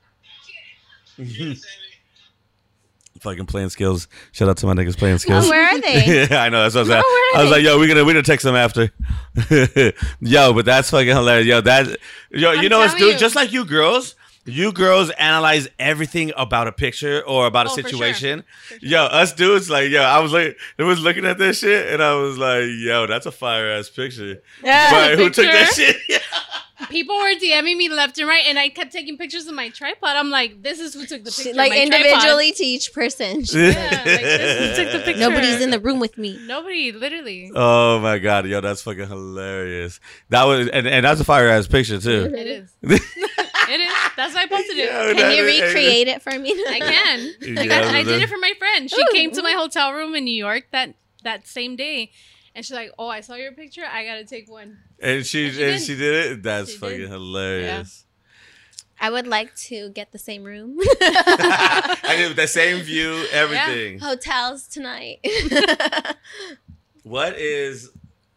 Fucking playing skills. Shout out to my niggas playing skills. Oh, where are they? yeah, I know. That's what I was saying. Oh, where I was they? like, yo, we're gonna we're gonna text them after. yo, but that's fucking hilarious. Yo, that yo, you I'm know what's telling dude? you. Just like you girls, you girls analyze everything about a picture or about a Oh, for sure. situation. For sure. Yo, us dudes, like, yo, I was like, I was looking at this shit, and I was like, yo, that's a fire ass picture. Yeah. But who took that shit? People were DMing me left and right, and I kept taking pictures of my tripod. I'm like, this is who took the picture. like my individually to each person. Yeah, like, this is who took the picture. Nobody's in the room with me. Nobody, literally. Oh my god, yo, that's fucking hilarious. That was, and, and that's a fire ass picture too. It is. It is. That's why I posted it. Yo, Can you recreate it for me? I can. You I, I did it for my friend. She Ooh. came to my hotel room in New York that that same day, and she's like, "Oh, I saw your picture. I gotta take one." And she, And she and did. she did it. That's She fucking did. hilarious. I would like to get the same room. I did the same view, everything. Hotels tonight. What is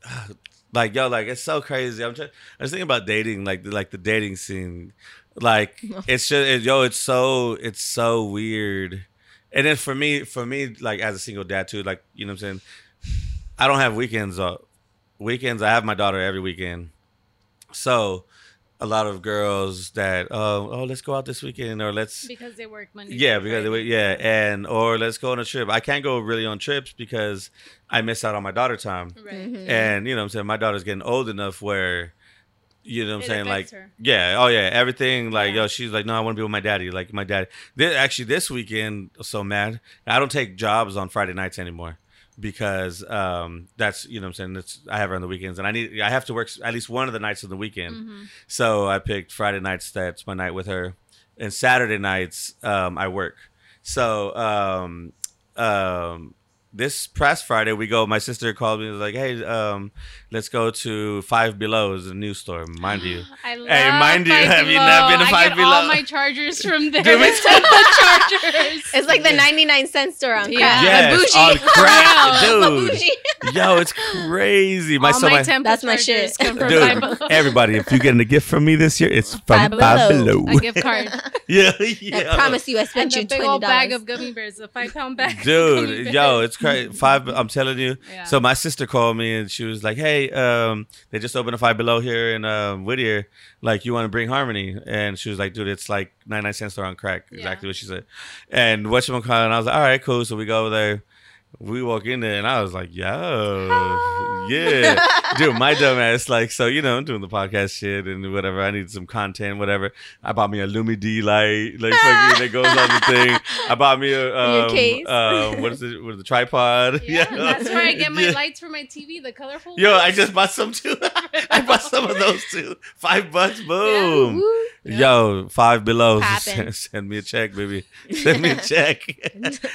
like yo? Like it's so crazy. I'm trying. I was thinking about dating, like the, like the dating scene. Like it's just it, yo. It's so it's so weird. And then for me, for me, like as a single dad too, like you know what I'm saying. I don't have weekends. Uh, weekends. I have my daughter every weekend. So a lot of girls that oh oh let's go out this weekend or let's Because they work Monday. yeah, through because they, Friday. yeah, and or let's go on a trip. I can't go really on trips because I miss out on my daughter time. Right. Mhm. And you know what I'm saying, my daughter's getting old enough where you know what I'm It saying, like her. yeah, oh yeah, everything like Yeah. yo, she's like, no, I want to be with my daddy. Like my dad. This, actually, this weekend, so mad. I don't take jobs on Friday nights anymore because um that's you know what I'm saying. It's I have her on the weekends, and I need I have to work at least one of the nights of the weekend. Mhm. So I picked Friday nights. That's my night with her, and Saturday nights um, I work. So um, um, this past Friday we go. My sister called me. and Was like, "Hey, um, let's go to Five Below. Is a new store, mind you." I love Hey, mind you, Five have you Below. not been to I Five get Below? all my chargers from there. Do me instead of the chargers. It's like the 99 cent store on Yeah. crack. Yes, bougie. on crack, dude. bougie. Yo, it's crazy. My all so my, my, That's my shit. Come from Five dude. Below. Everybody, if you're getting a gift from me this year, it's from Five Five Below. Below. a gift card. yeah, I yeah. promise you, I spent the you big $20. old bag of gummy bears, a five pound bag. Dude, bears. yo, it's crazy. Five. I'm telling you. Yeah. So my sister called me and she was like, "Hey, um, they just opened a Five Below here in um, Whittier. Like, you want to bring Harmony?" And she was like, "Dude, it's like 99 cent store on crack." Exactly Yeah. what she said. And what you call? And I was like, "All right, cool." So we go over there. We walk in there and I was like, "Yo, yeah, dude." My dumb ass, like, so you know, I'm doing the podcast shit and whatever. I need some content, whatever. I bought me a Lumi D light, like fucking that goes on the thing. I bought me a Your um, case. um, what is it with the tripod? Yeah, that's where I get my Yeah. lights for my TV, the colorful. Yo, I just bought some too. I bought some of those too. Five bucks, boom. Woo. Yo, five below. Send, send me a check, baby. Send me a check.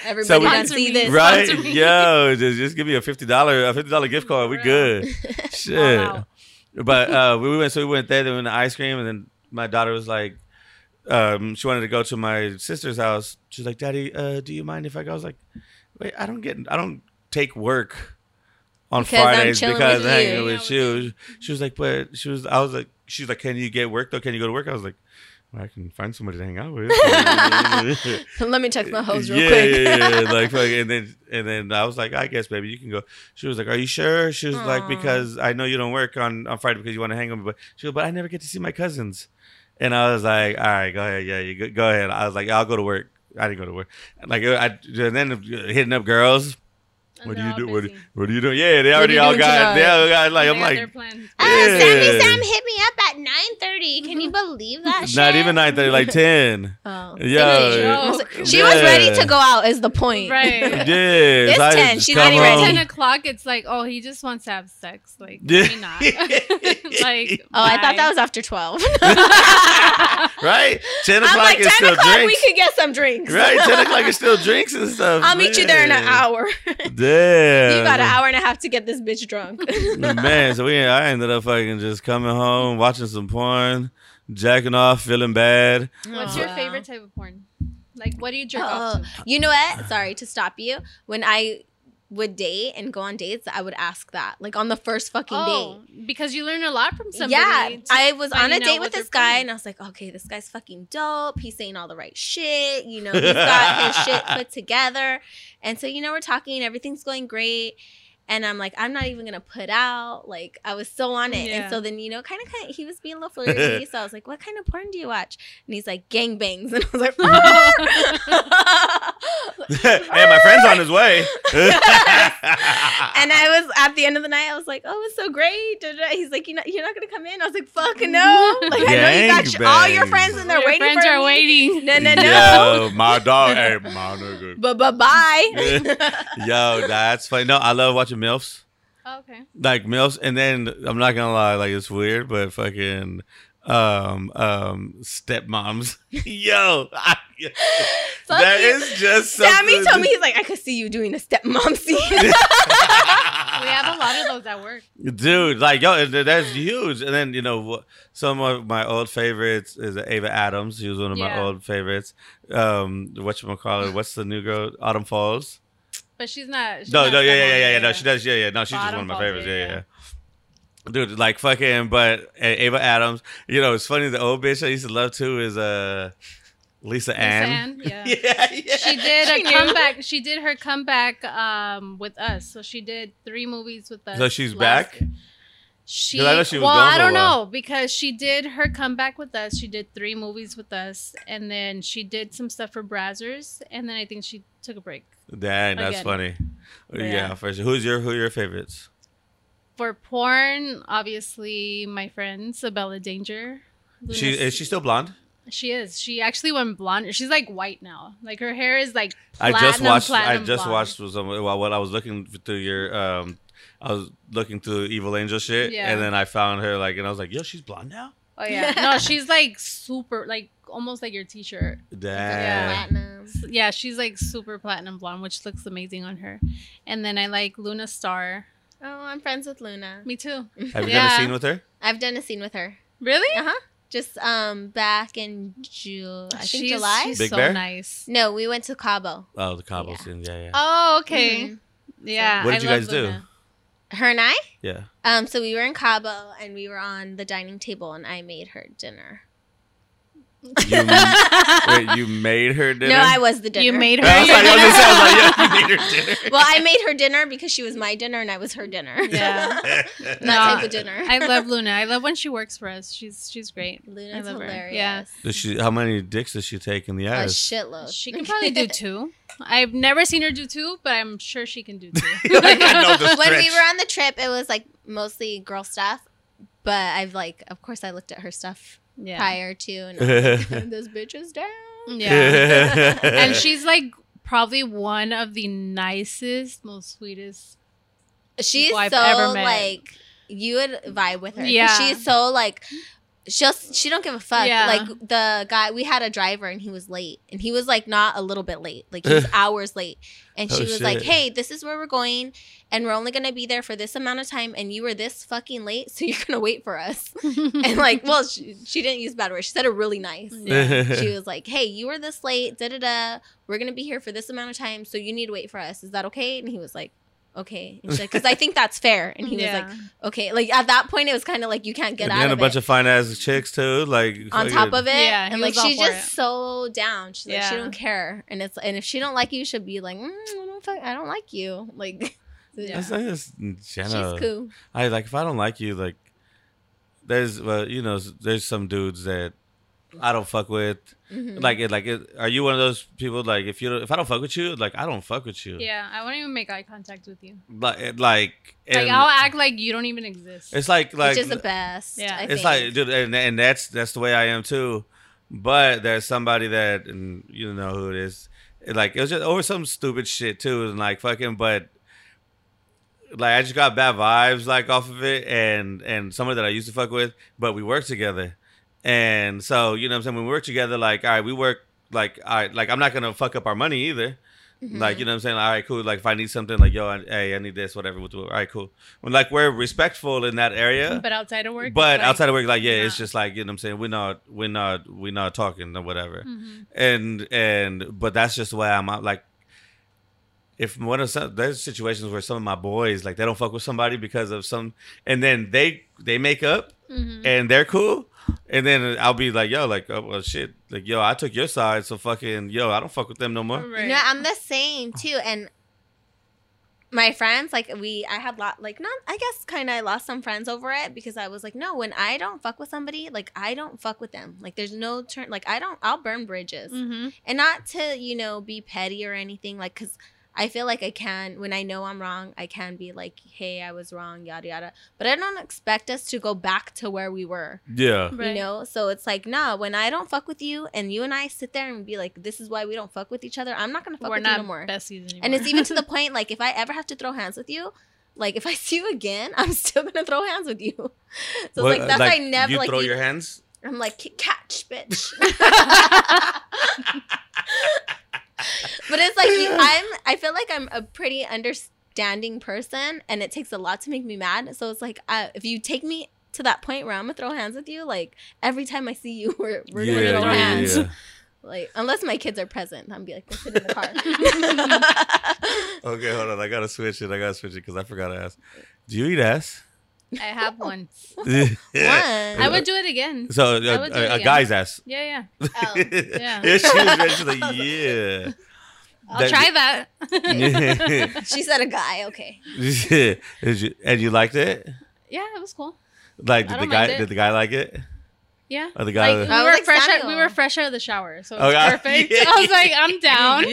Everybody So we- done see this. right? Yo, just, just give me a fifty dollar a fifty dollar gift card. We good. Shit. Wow. But uh, we went. So we went there. Then we went to ice cream, and then my daughter was like, um, she wanted to go to my sister's house. She's like, Daddy, uh, do you mind if I go? I was like, Wait, I don't get. I don't take work on Because I'm Fridays because with I'm hanging with you. She was like, but she was. I was like, she's like, can you get work though? Can you go to work? I was like. I can find somebody to hang out with. Let me text my host real yeah, quick. Yeah, yeah, like fuck, and then and then I was like, I guess, baby, you can go. She was like, Are you sure? She was like, Because I know you don't work on on Friday because you want to hang with me, but she was, but I never get to see my cousins. And I was like, All right, go ahead, yeah, you go, go ahead. I was like, I'll go to work. I didn't go to work. Like I, and then uh, hitting up girls. And What do they're you all do? What, busy. what are you doing? Yeah, they already all doing got. They all got like. They I'm got their like, plans. Ah, Sammy Sam hit me up at 9.30. Can you believe that shit? not even nine thirty, like ten. Oh. Yo, joke. She was ready to go out is the point. Right. Yes, It's I 10, she's come not even home. Ten o'clock. It's like, oh, he just wants to have sex. Like, Yeah. maybe not. like, Oh, I thought that was after 12. right? Ten o'clock I'm like, is 10 still o'clock, drinks. we could get some drinks. Right, ten o'clock is still drinks and stuff. I'll meet you there in an hour. Damn. you got an hour and a half to get this bitch drunk. Man, so we I ended up fucking just coming home, watching some porn, jacking off, feeling bad. What's your favorite type of porn? Like, what do you jerk off Oh, to? Uh, you know what? Sorry to stop you. When I would date and go on dates, I would ask that, like on the first fucking Oh, because you learn a lot from somebody. Yeah, I was on a date with this guy, and I was like, okay, this guy's fucking dope. He's saying all the right shit. You know, he's got his shit put together. And so, you know, we're talking, everything's going great. And I'm like, I'm not even gonna put out. Like, I was so on it. Yeah. And so then, you know, kind of, kind of, he was being a little flirty. so I was like, what kind of porn do you watch? And he's like, gangbangs. And I was like, hey, my friend's on his way. and I was at the end of the night. I was like, "Oh, it's so great." He's like, "You're not, you're not gonna come in." I was like, "Fuck no!" Like I know you got your- all your friends and they're Your waiting friends for are me. waiting. No, no, no. Yo, my dog. Hey, my nigga. But but bye. Yo, that's funny. No, I love watching MILFs. Oh, okay. Like MILFs, and then I'm not gonna lie, like it's weird, but fucking um um stepmoms. Yo, I, Fuck that you. is just something. Sammy told me he's like, I could see you doing a stepmom scene. We have a lot of those at work. Dude, like yo, that's huge. And then you know, wh- some of my old favorites is Ava Adams. She was one of my old favorites. Um, what you call it? What's the new girl? Autumn Falls. But she's not. she's No, not no, yeah, yeah, someone- yeah, yeah. No, she does. Yeah, yeah. No, she's just one of my Falls, favorites. yeah, Yeah, yeah. Yeah. Dude, like fucking, but A- Ava Adams. You know, it's funny. The old bitch I used to love too is uh Lisa, Lisa Ann. Ann, yeah. yeah, yeah. She did She a knew. comeback. She did her comeback um, with us. So she did three movies with us. So she's back? year. She, 'Cause I know she was well, gone I don't know because she did her comeback with us. She did three movies with us, and then she did some stuff for Brazzers, and then I think she took a break. Dang, that's Again. funny. Yeah, Yeah. for sure. Who's your who are your favorites? For porn, obviously, my friend Sabella Danger. She is she still blonde? She is. She actually went blonde. She's like white now. Like her hair is like. I just watched. I just blonde. watched was some, while what I was looking through your. um I was looking through Evil Angel shit, Yeah. and then I found her like, and I was like, "Yo, she's blonde now." Oh yeah. No, she's like super, like almost like your T-shirt. Damn. Platinum. Yeah, she's like super platinum blonde, which looks amazing on her. And then I like Luna Star. Oh, I'm friends with Luna. Me too. Have you Yeah. done a scene with her? I've done a scene with her. Really? Uh huh. Just um back in June, I think she's, July. She's Big so Bear? nice. no, we went to Cabo. Oh, the Cabo Yeah. scene. Yeah, yeah. Oh, okay. Mhm. Yeah. What I did you love guys do? Her and I. Yeah. Um, so we were in Cabo and we were on the dining table and I made her dinner. You, wait, you made her dinner? No, I was the dinner. You made her. I was like, I was gonna say, I was like, yeah, you made her dinner. well, I made her dinner because she was my dinner and I was her dinner. Yeah. that No, type of dinner. I love Luna. I love when she works for us. She's she's great. Luna's I love her. hilarious. Yeah. Does she? How many dicks does she take in the ass? A ass? shitload. She can probably do two. I've never seen her do two, but I'm sure she can do two. Like, I know the when we were on the trip, it was like mostly girl stuff. But I've like, of course, I looked at her stuff yeah. prior to, and I was like, this bitch is down. Yeah. and she's like probably one of the nicest, most sweetest. She's people I've so ever met. like you would vibe with her. Yeah. she's so like she'll she don't give a fuck. Yeah. Like the guy we had a driver and he was late and he was like not a little bit late, like he was hours late. And she Oh, was like, "Hey, this is where we're going, and we're only gonna be there for this amount of time, and you were this fucking late, so you're gonna wait for us." and like, well, she, she didn't use bad words. She said it really nice. Yeah. she was like, "Hey, you were this late. Da da da. We're gonna be here for this amount of time, so you need to wait for us. Is that okay?" And he was like, "Okay." And she's like, "Cause I think that's fair." And he was like, "Okay." Like at that point, it was kind of like you can't get out and of a bunch it. of fine ass chicks too, like on top of it, Yeah, and like she's just it. so down. She's like she don't care, and it's and if she don't like you, she'll be like, mm, I don't fuck, I don't like you. Like, Yeah. That's, that's she's cool. I like if I don't like you, like there's well, you know, there's some dudes that I don't fuck with. Mhm. Like it, like it, are you one of those people? Like if you don't- if I don't fuck with you, like I don't fuck with you. Yeah, I won't even make eye contact with you. Like it- like Like and I'll act like you don't even exist. it's like like which is the best. Yeah. I it's think. like dude, and, and that's that's the way I am too. But there's somebody that and you know who it is. It, like it was just over some stupid shit too, and like fucking. But like I just got bad vibes like off of it, and and somebody that I used to fuck with, but we work together, and so you know what I'm saying when we work together, like all right, we work like all right, like I'm not gonna fuck up our money either. Mhm. Like you know what I'm saying? All right, cool. Like if I need something, like yo, I, hey, I need this, whatever. We'll do it. All right, cool. When like we're respectful in that area, but outside of work. but like- outside of work, like yeah, it's just like you know what I'm saying. We're not, we're not, we're not talking or whatever. Mhm. And and but that's just the way I'm. out. Like if one of some there's situations where some of my boys like they don't fuck with somebody because of some, and then they they make up Mhm. and they're cool. And then I'll be like, yo, like, oh, well, shit. Like, yo, I took your side, so fucking, yo, I don't fuck with them no more. Right. No, I'm the same too. And my friends, like we, I had lot, like not, I guess, kind of, I lost some friends over it because I was like, no, when I don't fuck with somebody, like I don't fuck with them. Like there's no turn. Like I don't, I'll burn bridges, Mhm. and not to you know be petty or anything. Like because I feel like I can when I know I'm wrong, I can be like, hey, I was wrong, yada yada. But I don't expect us to go back to where we were Yeah. Right. you know so it's like nah when i don't fuck with you and you and i sit there and be like this is why we don't fuck with each other i'm not gonna fuck We're with you not no more besties anymore. and it's even to the point like if i ever have to throw hands with you like if i see you again i'm still gonna throw hands with you so it's What, like that's why i never you like throw you- your hands. i'm like catch bitch but it's like i'm i feel like i'm a pretty understanding person and it takes a lot to make me mad so it's like uh, if you take me to that point where i'm gonna throw hands with you like every time i see you we're, we're yeah, gonna throw yeah, hands yeah, like unless my kids are present i'm be like go sit in the car Okay, hold on. I gotta switch it. I gotta switch it because I forgot to ask. Do you eat ass? I have once. One. I would do it again. So uh, would it a, a again. guy's ass. Yeah, yeah. Oh, yeah. yeah, she was. She's like, yeah. I'll That- try that. she said a guy okay Did and you liked it? yeah, it was cool. Like, did the guy? Did the guy like it? Yeah. Or the guy? Like, we were like fresh. Out, we were fresh out of the shower, so it was yeah. perfect. Yeah. I was like, I'm down.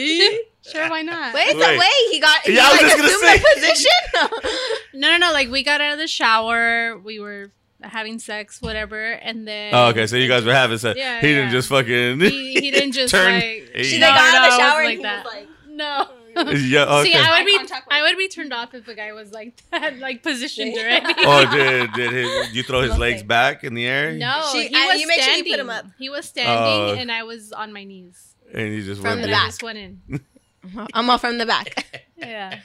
Sure, why not? wait so Wait. wait he got he Yeah, I was like just gonna assumed my say. position No, no, no. Like we got out of the shower. We were having sex, whatever, and then. oh, okay. So you guys were having sex. Yeah, he didn't just fucking. He, he didn't just Turn- like. She No, like got out of the shower wasn't and like he that. was like No. yeah. Okay. See, I would be, I would be turned off if a guy was like that, like positioned already. oh, did did his, you throw his Okay. legs back in the air? No, She- he I- was you make sure you standing. put him up. He was standing, Oh. and I was on my knees. and you just From went the in. Back. just went in. I'm all from the back. Yeah.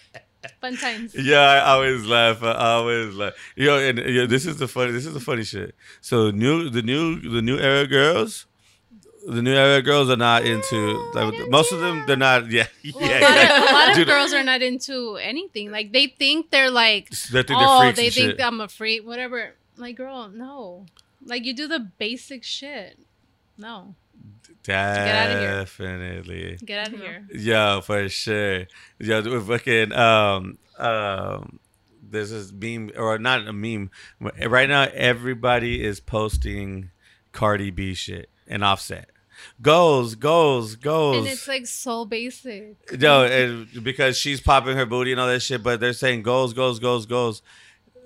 Fun times. Yeah, I always laugh. I always laugh. Yo, and yo, this is the funny. This is the funny shit. So new, the new, the new era girls, the new era girls are not into. Like, most of them, they're not. Yeah, Well, yeah. a lot, of, a lot of Dude, girls are not into anything. Like they think they're like, They think they're oh, they and think shit. I'm a freak, whatever. Like, girl, no. Like you do the basic shit. No, outta here. Definitely. get out of here. Yo, for sure. Yeah, we're fucking um um. There's this meme, or not a meme. Right now, everybody is posting Cardi B shit and Offset. Goals, goals, goals. And it's like so basic. No, and because she's popping her booty and all that shit, but they're saying goals, goals, goals, goals.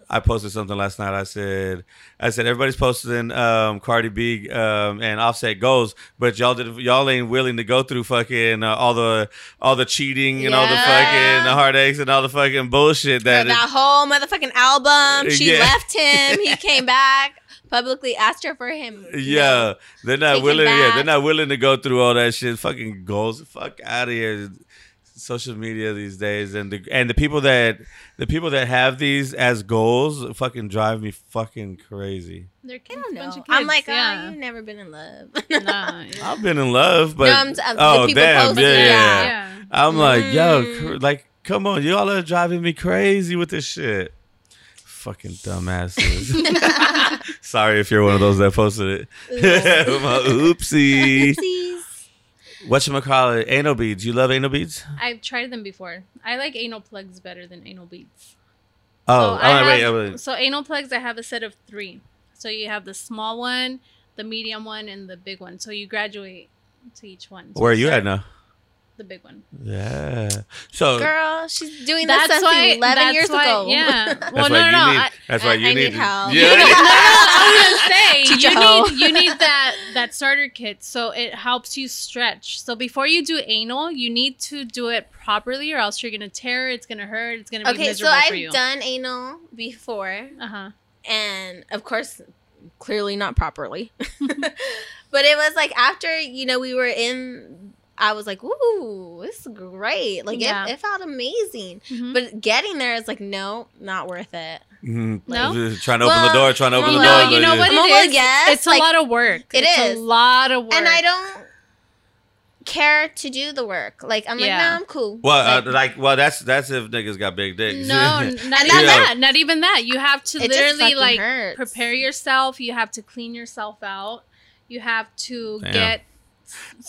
I posted something last night. I said, I said everybody's posting um, Cardi B um, and Offset goals, but y'all did y'all ain't willing to go through fucking uh, all the all the cheating and all the fucking the heartaches and all the fucking bullshit that. that whole motherfucking album. She Yeah. left him. He came back. Publicly asked her for him. yeah, they're not willing. Yeah, they're not willing to go through all that shit. Fucking goals. Fuck out of here. Social media these days, and the and the people that the people that have these as goals fucking drive me fucking crazy. They're I kids, don't bunch of kids. I'm like, yeah. oh, you've never been in love. nah. I've been in love, but No, I'm t- uh, the oh damn, posting, yeah, yeah, yeah. yeah. I'm like, yo, Mm. cr- like, come on, y'all are driving me crazy with this shit. Fucking dumbasses. Sorry if you're one of those that posted it. My oopsie. Oopsies. Whatchamacallit, anal beads. You love anal beads? I've tried them before. I like anal plugs better than anal beads. Oh, So oh wait, oh, wait. So anal plugs, I have a set of three. So you have the small one, the medium one, and the big one. So you graduate to each one. So Where are you at now? The big one. Yeah. So Girl, she's doing this That's since why. 11 that's years why, ago. Yeah. that's Well, no, no, no. need. I, that's why you I need. need help. Yeah. no, no, no, I was gonna say you a hoe. need you need that that starter kit so it helps you stretch. So before you do anal, you need to do it properly, or else you're gonna tear. It's gonna hurt. It's gonna be Okay, so miserable for you. I've you. done anal before, Uh huh. and of course, clearly not properly. but it was like after you know we were in. I was like, "Ooh, this is great! Like Yeah. it, it felt amazing." Mhm. But getting there is like, no, not worth it. Mhm. No? Trying to open the door. Trying to open well, the no, door. you know what I'm it a is? yes, it's like- a lot of work. It it's is. a lot of work. And I don't care to do the work. Like I'm like, no, I'm cool. Well, Like, uh, like, well, that's that's if niggas got big dicks. No, not even that. Not even that. You have to It literally like hurts. prepare yourself. You have to clean yourself out. You have to Damn. get.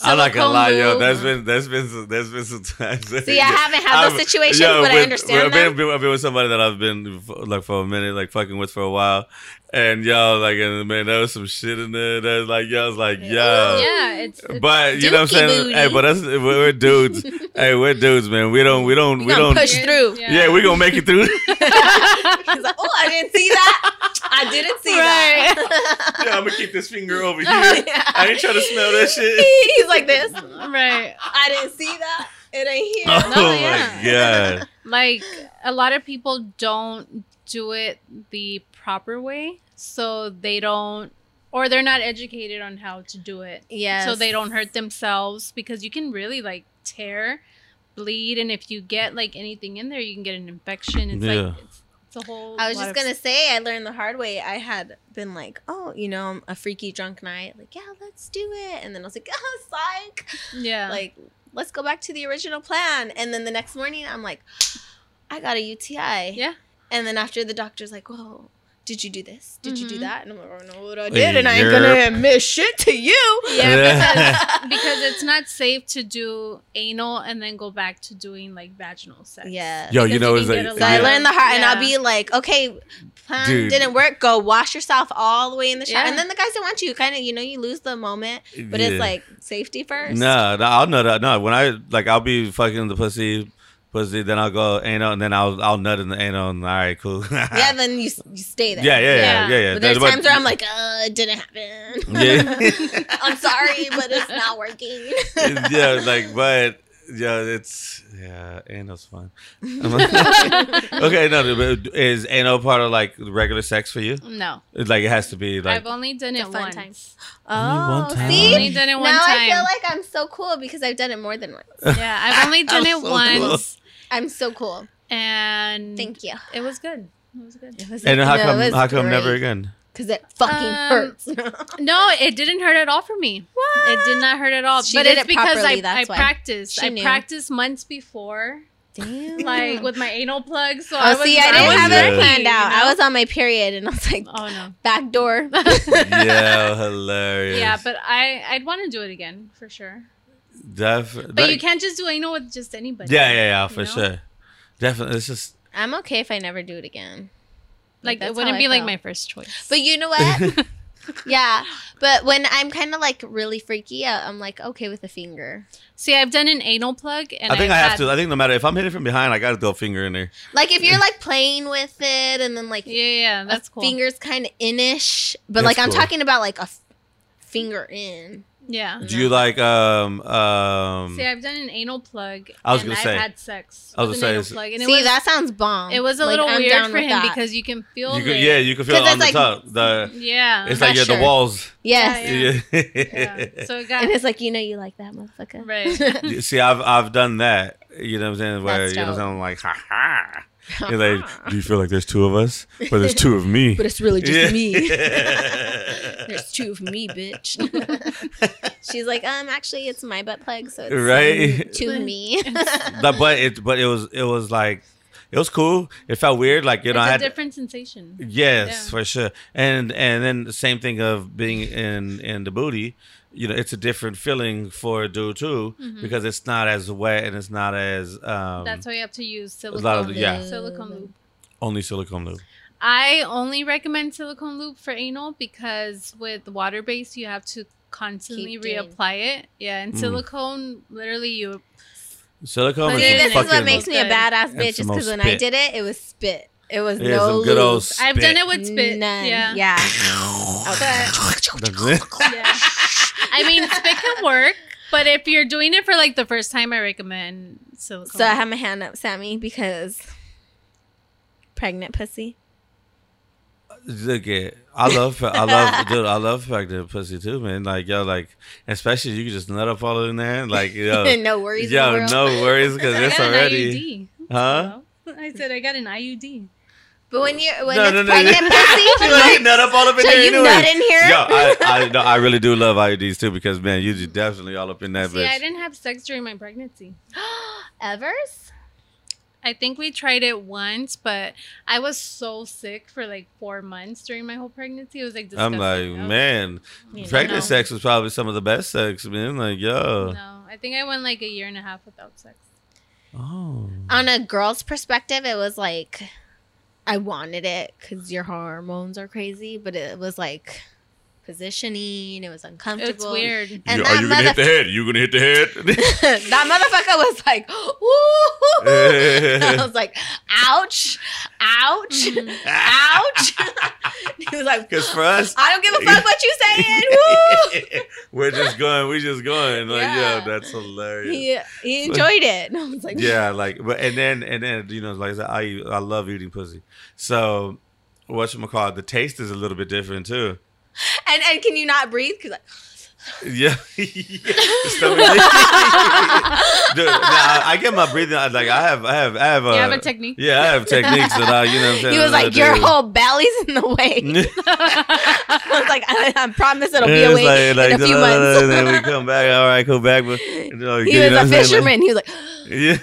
I'm not gonna lie, yo. That's been that's been some, that's been some times. See, I haven't had those situations, but I understand I've been, been, I've been with somebody that I've been like for a minute, like fucking with for a while, and y'all like, and man, there was some shit in there. That's like, y'all was like, yo. Yeah, it's. it's But you know what I'm saying? booty. Hey, but us, we're, we're dudes. hey, we're dudes, man. We don't, we don't, We we don't. push through. Yeah, we gonna make it through. He's like, oh, I didn't see that. I didn't see that. yeah, I'm gonna keep this finger over oh, here. Yeah. I ain't trying to smell that shit. He's like this. right. I didn't see that. It ain't here. Oh No, my yeah. god. Like a lot of people don't do it the proper way, so they don't, or they're not educated on how to do it. yeah so they don't hurt themselves because you can really like tear bleed and if you get like anything in there you can get an infection it's Yeah. like it's, it's a whole I was just gonna say I learned the hard way. I had been like, oh, you know, a freaky drunk night, like, yeah, let's do it. And then I was like, oh, psych. yeah Like, let's go back to the original plan. And then the next morning, I'm like, I got a UTI. yeah And then after the doctor's like, whoa, did you do this? Did you do Mhm. that? And I'm like, I don't know what I did, and I ain't gonna admit shit to you. yeah because, because it's not safe to do anal and then go back to doing like vaginal sex Yeah. Yo, you know, you it's like, get a So I lot learned the hard, and I'll be like, okay, plan Dude. didn't work. Go wash yourself all the way in the shower, Yeah. and then the guys don't want you. Kind of, you know, you lose the moment, but it's like safety first. No, no, I'll know that. No, when I like, I'll be fucking the pussy, pussy. Then I'll go anal, and then I'll I'll nut in the anal. And all right, cool. Yeah, then you you stay there. yeah, yeah, yeah, Yeah. yeah, yeah. But there's That's what- times where I'm like, uh, it didn't happen. Yeah. I'm sorry, but it's not working. yeah, like, but Yeah, it's yeah, anal's fun. okay, no, but is anal part of like regular sex for you? No, It's like it has to be like I've only done it a fun once. time. Only one Oh, time? see? Only done it one now time. I feel like I'm so cool because I've done it more than once. Yeah, I've only done it so once, I'm so cool. and Thank you. It was good. It was good. It was, and how come was how come never again? Because it fucking Um, hurts. No, it didn't hurt at all for me. What? It did not hurt at all. She but did it's it because properly, I, that's I why. practiced. She I knew. practiced months before, Damn. like with my anal plug. So Oh, I was, see, I I didn't was have ready, it planned you out. know? I was on my period, and I was like, Oh no. back door. yeah, hilarious. Yeah, but I I'd want to do it again for sure. Def- But you can't just do anal with just anybody. Yeah, yeah, yeah, for know? sure. Definitely, it's just I'm okay if I never do it again. Like that's it wouldn't how I be like my first choice. But you know what? yeah, but when I'm kind of like really freaky, I- I'm like okay with a finger. See, I've done an anal plug, and I think I've I have had- to. I think no matter if I'm hitting from behind, I gotta go finger in there. Like if you're like playing with it, and then like Yeah, yeah, that's cool. fingers kind of inish, but That's like I'm cool. talking about like a f- finger in. Yeah. Do you like um um? See, I've done an anal plug. I was and gonna I've say- had sex. I was with gonna an say, plug, and it See, was that sounds bomb. it was a Like, little I'm weird for him that. because you can feel you could, yeah, you can feel it 'Cause on the it's top. The yeah, it's like yeah, the walls. yes, Yeah, Yeah. yeah. So it got and it's like you know you like that motherfucker, Right. See, I've I've done that. You know what I'm saying? Where That's you know what I'm saying? I'm like, ha ha. You're like, do you feel like there's two of us? But there's two of me. but it's really just Yeah. me. There's two of me, bitch. She's like, um, actually, it's my butt plug, so it's Right? um, two of me. The- but it but it was it was like it was cool. It felt weird. Like you it's know, I a had different sensation. Yes, Yeah. for sure. And and then the same thing of being in in the booty. You know, it's a different feeling for a dude too because it's not as wet and it's not as um Mm-hmm. That's why you have to use a silicone. lot of yeah, Silicone lube. only silicone lube. I only recommend silicone lube for anal because with water based you have to constantly Keep doing- reapply it. Yeah, and Mm. silicone literally you Silicone is See, it just this is what makes me a badass bitch. the Is because most when I did it, it was spit. It was Yeah, no some good old lube. I've done it with spit. None. Yeah. Yeah. That's. Yeah. I mean spit can work, but if you're doing it for like the first time I recommend silicone. So I have my hand up, Sammy, because pregnant pussy. Look at, I love, I love, dude, I love pregnant pussy too, man. Like yo, like especially you can just nut up all in there, like yo, no worries. in the yo, world. no worries because I it's got an already, IUD. huh? Hello? I said I got an IUD. But when you're when No, it's no, no, pregnant no. pussy, You like nut up all up in so there you anyway. nut in here. Yo, I, I, no, I really do love IUDs too because man, you just definitely all up in that See, I didn't have sex during my pregnancy. Evers? I think we tried it once, but I was so sick for like four months during my whole pregnancy. It was like I'm like, was- man, You pregnant know. sex was probably some of the best sex, man. Like, yo, No, I think I went like a year and a half without sex. oh, On a girl's perspective, it was like I wanted it because your hormones are crazy, but it was like positioning. It was uncomfortable. It's weird. And You- are you gonna hit the head? You gonna hit the head? that motherfucker was like, ooh. I was like, ouch, ouch, Mhm. ouch. he was like, Because for us, I don't give a fuck what you saying. Woo. we're just going, We're just going. Like, Yeah. yo, that's hilarious. He, he enjoyed it. And I was like, yeah, like, but and then and then you know, like I said, I I love eating pussy. So, what you call it? The taste is a little bit different too. And and can you not breathe? Because Like, Yeah, The stomach- Dude, nah, I get my breathing. I- Like I have, I have, I have. A, you have a technique. Yeah, I have techniques that I, you know, what I'm saying. he was like, your do. whole belly's in the way. I was like, I, I promise it'll be Yeah, it's away like- like, in a few da- da- da- months. And then we come back. All right, go back. But you know, he was a what a I'm saying? Like- fisherman. He was like, Yeah.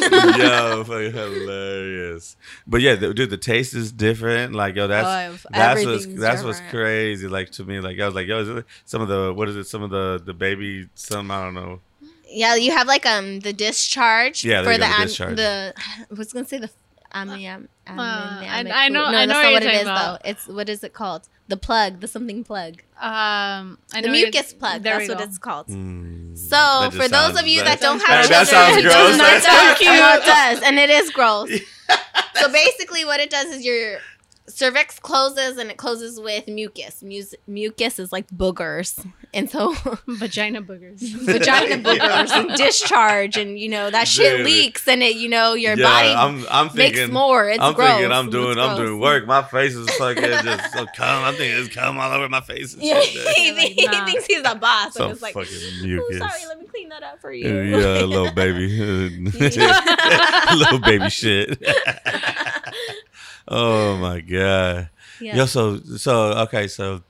yo, fucking hilarious. But yeah, the, dude, the taste is different. Like, yo, that's Oh, that's what's everything's that's what's crazy. Like to me, like I was like, yo, is it some of the what is it? Some of the the baby, some I don't know. yeah, you have like um the discharge Yeah, for the go, the am- discharge. the I was gonna say the um, am, Uh, I- amniotic I know- No, I know that's what not what you're it is about. though. It's what is it called? The plug, the something plug, Um, I the know mucus plug. there That's what it's called. Mm, So for just those of you that, don't have gross. children, That sounds gross. it. That's so I know it does, and it is gross. so basically, what it does is your cervix closes and it closes with mucus. Mus- mucus is like boogers, and so Vagina boogers. vagina boogers and discharge, and you know that shit Dude. leaks, and it you know your yeah, body I'm I'm makes more. It's I'm gross. thinking I'm doing I'm doing work. My face is fucking just so cum. I'm thinking it's cum all over my face. Yeah, shit. he, Like, he nah. thinks he's a boss, So and it's like, fucking "Oh, mucus. sorry, let me clean that up for you. yeah, little baby, little baby shit. oh my god. yeah. Yo, so so okay, so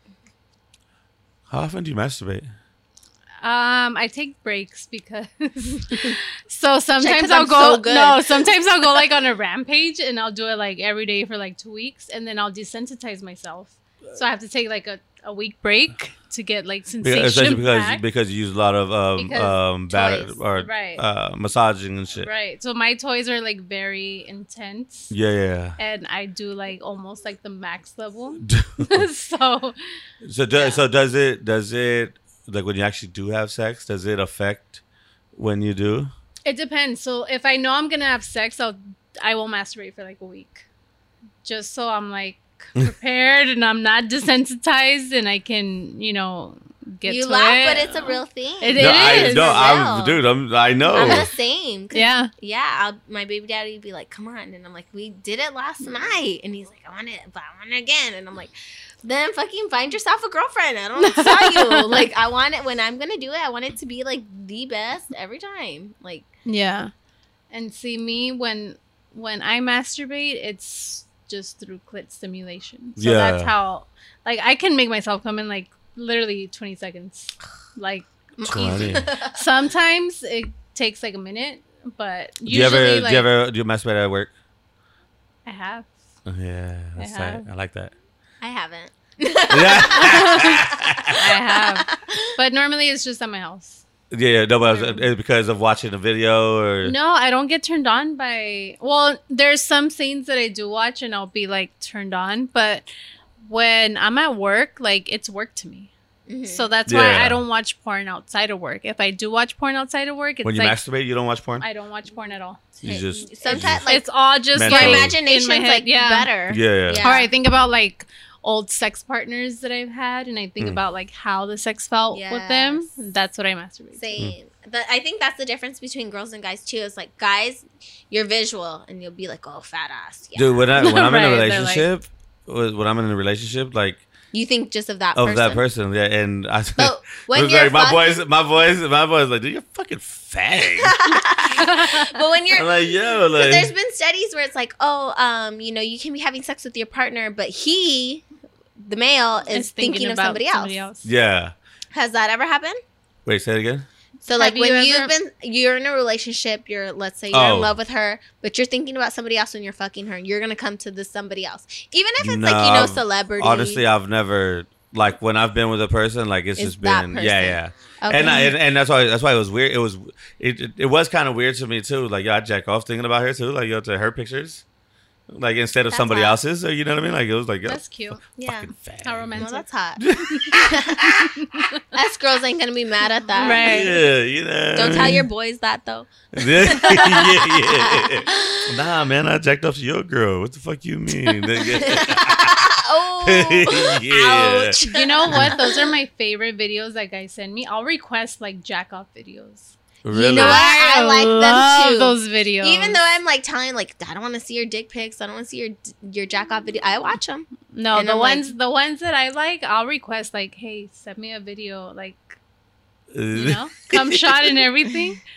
how often do you masturbate? Um, I take breaks because so sometimes I'll go so no, sometimes I'll go like on a rampage and I'll do it like every day for like two weeks and then I'll desensitize myself. So I have to take like a, a week break to get like Because, sensation especially because back. because you use a lot of um um batter or right. uh, massaging and shit. Right. So my toys are like very intense. Yeah, yeah. And I do like almost like the max level. so so do, so does it does it like when you actually do have sex? Does it affect when you do? it depends. So if I know I'm gonna have sex, I'll I will masturbate for like a week. Just so I'm like prepared and I'm not desensitized and I can, you know, get you to laugh, it. but it's a real thing. It no, I, is. no, I'm, dude. I'm I know. I'm the same. Yeah. Yeah. I'll, my baby daddy would be like, "Come on," and I'm like, "We did it last night," and he's like, "I want it, but I want it again," and I'm like, "Then fucking find yourself a girlfriend." I don't tell you. Like, I want it when I'm gonna do it. I want it to be like the best every time. Like, Yeah. And see me when when I masturbate, it's just through clit stimulation. So Yeah. that's how like I can make myself come in like literally 20 seconds. Like Twenty. sometimes it takes like a minute, but do you usually ever like do you ever do you masturbate at work? I have. Oh, Yeah, that's tight. have. I like that. I haven't. Yeah. I have. But normally it's just at my house. Yeah, yeah. No, but was- it's because of watching a video or No, I don't get turned on by. Well, there's some scenes that I do watch and I'll be like turned on, but when I'm at work, like it's work to me. Mhm. So that's why Yeah. I don't watch porn outside of work. If I do watch porn outside of work, it's when you like masturbate, you don't watch porn. I don't watch porn at all. you just sometimes like it's all just Mental. your like imagination's my head, like yeah. better. yeah, yeah. Yeah. Or I think about like old sex partners that I've had, and I think Mm. about like how the sex felt with them. That's what I masturbate. to. Same. But I think that's the difference between girls and guys too. Is like guys, you're visual and you'll be like, oh, fat ass. Yeah. Dude, when I when I'm in a Right, they're like- relationship, when when I'm in a relationship, like you think just of that of person. that person, yeah, and I. But when it was you're like my fucking- boys, my boys, my boys, like, dude, you're fucking fag. but when you're I'm like, yo, Because like, there's been studies where it's like, oh, um, you know, you can be having sex with your partner, but he, the male, is Is thinking, of about somebody else. yeah. Has that ever happened? Wait, say it again. So like Have when you you ever- have been you're in a relationship, you're let's say you're Oh. in love with her, but you're thinking about somebody else when you're fucking her, you're gonna come to this somebody else. Even if it's like, you know, I've- celebrity. Honestly, I've never like when I've been with a person, like it's It's just been, person. yeah, yeah. Okay. And, I, and and that's why that's why it was weird. It was it it, it was kind of weird to me too. Like yo, I jack off thinking about her too. Like yo, to her pictures, like instead of That's somebody hot. else's. Or you know what I mean? Like it was like yo, That's cute. yeah. How romantic. Well, that's hot. Us girls ain't gonna be mad at that. Right. Yeah, you know. Don't tell your boys that though. yeah, yeah, yeah. Nah, man, I jacked off to your girl. What the fuck you mean? oh, Yeah. ouch. You know what? Those are my favorite videos that guys send me. I'll request like jack off videos. Really? know what? I like them too. Those videos. Even though I'm like telling, like, I don't want to see your dick pics. I don't want to see your your jack off video. I watch them. no, and the I'm like- ones the ones that I like, I'll request like, hey, send me a video, like Uh, you know, come shot and everything.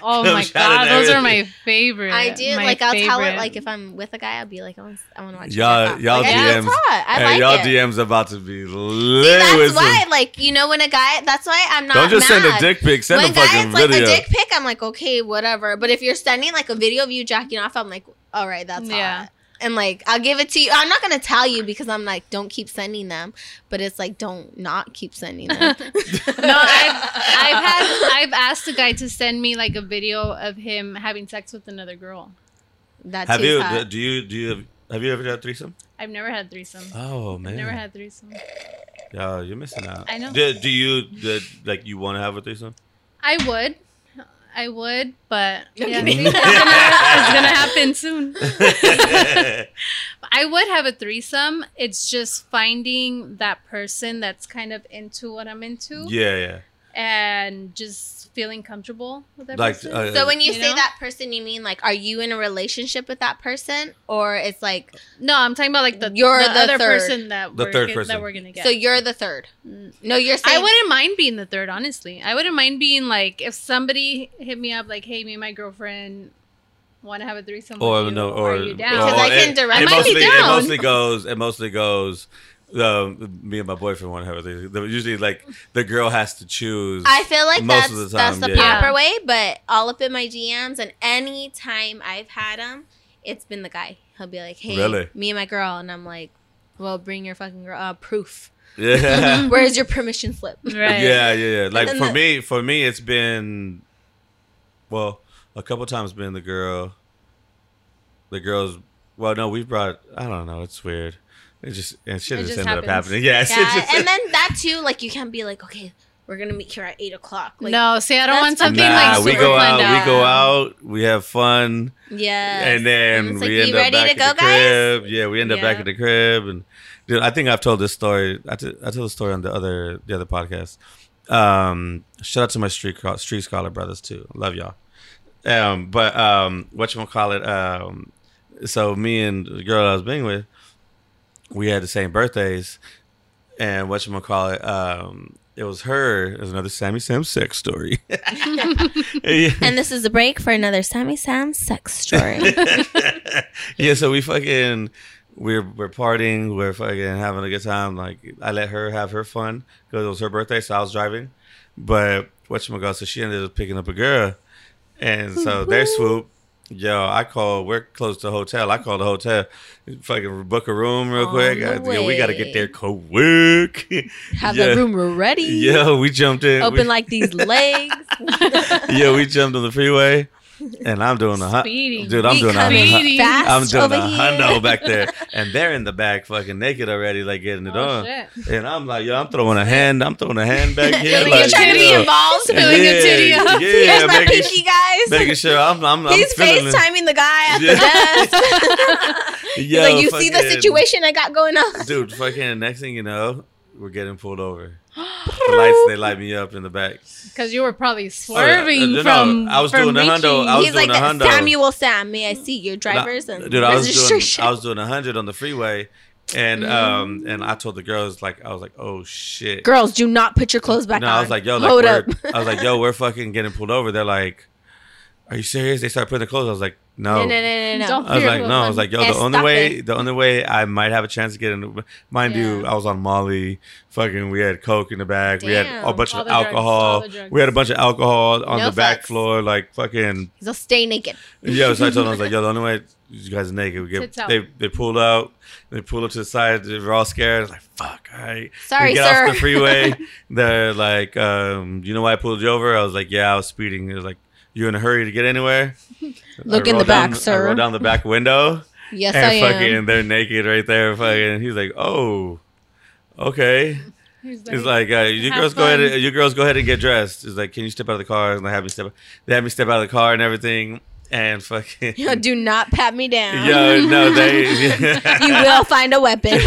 Oh my god, those are my favorite. I do. my Like, I'll tell it. Like, if I'm with a guy, I'll be like, I want, I want to watch. Y'all- y'all like, DMs. it's hot. I hey, like y'all it. DMs about to be See, lit that's why, like, you know, when a guy, that's why I'm not. Don't just mad. send a dick pic. Send when a fucking guys like video. a dick pic, I'm like, okay, whatever. But if you're sending like a video of you jacking off, I'm like, all right, that's Yeah. hot. And like, I'll give it to you. I'm not gonna tell you because I'm like, don't keep sending them. But it's like, don't not keep sending them. no, I've, I've had I've asked a guy to send me like a video of him having sex with another girl. That have you? hot. Do you? Do you? Have have you ever had a threesome? I've never had threesome. Oh man, I've never had threesome. Yeah, you're missing out. I know. Do, do you? Do, like you want to have a threesome? I would. I would, but yeah, kidding. it's, gonna, it's gonna happen soon. I would have a threesome. It's just finding that person that's kind of into what I'm into yeah, yeah. And just feeling comfortable with that Like, person. uh, So when you, You say know? that person, you mean like, are you in a relationship with that person, or it's like, no, I'm talking about like the, You're the, the other third. person that The we're third get- person. that we're gonna get. so you're the third? No, you're saying I wouldn't mind being the third, honestly. I wouldn't mind being like if somebody hit me up like, "Hey, me and my girlfriend want to have a threesome or with you. no, or are you down?" Because I can direct- It I might mostly, it mostly goes. It mostly goes. Um, me and my boyfriend want to have a thing. Usually, like the girl has to choose. I feel like Most that's of the time. that's the yeah. proper way, but all up in my DMs and any time I've had him, it's been the guy. He'll be like, "Hey, Really? me and my girl," and I'm like, "Well, bring your fucking girl uh, proof. yeah. Where's your permission slip?" right? Yeah, yeah, yeah. Like for the- me, for me, it's been, well, a couple times been the girl. The girls. Well, no, we brought. I don't know. It's weird. It just and shit It just, just ended up happens. happening. Yeah, Yeah, just- and then that too, like you can't be like, "Okay, we're gonna meet here at eight o'clock." Like, no, see, I don't want something nah, like we go out. planned We go out. We have fun, yeah, and then it's like, we "You end up back to at go, the guys?" crib. Yeah, we end up back at the crib, and dude, I think I've told this story. I t- I told the story on the other the other podcast. Um, shout out to my street co- street scholar brothers too. Love y'all. Um, but um, what you gonna call it? Um, so me and the girl I was being with, we had the same birthdays, and what you call it? Um, it was her. It was another Sammy Sam sex story. And this is a break for another Sammy Sam sex story. yeah, so we fucking we're we're partying, we're fucking having a good time. Like I let her have her fun because it was her birthday, so I was driving. But whatchamacallit, so she ended up picking up a girl, and so their swoop. Yo, I call. We're close to the hotel. I call the hotel. Fucking book a room real On quick. I- yo, we got to get there quick. Have Yeah. the room ready. Yo, we jumped in. Open we, like these legs. yo, we jumped on the freeway, and I'm doing a hu- Speeding. dude. I'm doing a coming hu- Speeding. fast I'm doing over a here. hundo back there, and they're in the back, fucking naked already, like getting it Oh, on. shit. And I'm like, yo, I'm throwing a hand, I'm throwing a hand back here, Feeling like, You're trying to be yo, involved. Spilling a titty yeah, up. yeah, Here's my making, pinky, guys. making sure I'm, I'm, I'm He's feeling it. FaceTiming the guy at Yeah. the desk. He's Yo, like, you see the fucking- situation I got going on? dude. Fucking next thing you know, we're getting pulled over. The lights they light me up in the back. Because you were probably oh, swerving Oh, no, from. I was from doing the hundo. reaching. I was He's doing like, a uh, hundo. Samuel Sam, may I see your drivers and dude, I was doing registration? I was doing hundred on the freeway, and mm. um and I told the girls like I was like, oh shit. Girls, do not put your clothes back no, on. I was like, yo, like Hold up. I was like, yo, we're fucking getting pulled over. They're like, are you serious? They started putting the clothes. I was like, no. no, no, no, no, no. Don't I was like, no. I was like, yo, the only way, it. the only way I might have a chance to get in, mind you, I was on Molly. Fucking, we had coke in the back. We had a Damn. bunch All of the drugs, alcohol. all the drugs. we had a bunch of alcohol on No the back floor. Like fucking, He'll stay naked. yeah. So I told them, I was like, yo, the only way you guys are naked. We get, they they pulled out. They pulled up to the side. They were all scared. I was like, fuck, all right. Sorry, we get sir. off the freeway. They're like, um, you know why I pulled you over? I was like, yeah, I was speeding. It was like, you in a hurry to get anywhere? Look I in the rolled back, down- I sir. rolled down the back window. Yes, and I am. fucking, they're naked right there. Fucking, he's like, oh, okay. He's He's like, uh, you have girls go ahead. And, you girls go ahead and get dressed. He's like, can you step out of the car? And they have me step. They have me step out of the car and everything. And fucking, Yo, do not pat me down. yo, no, they. you will find a weapon.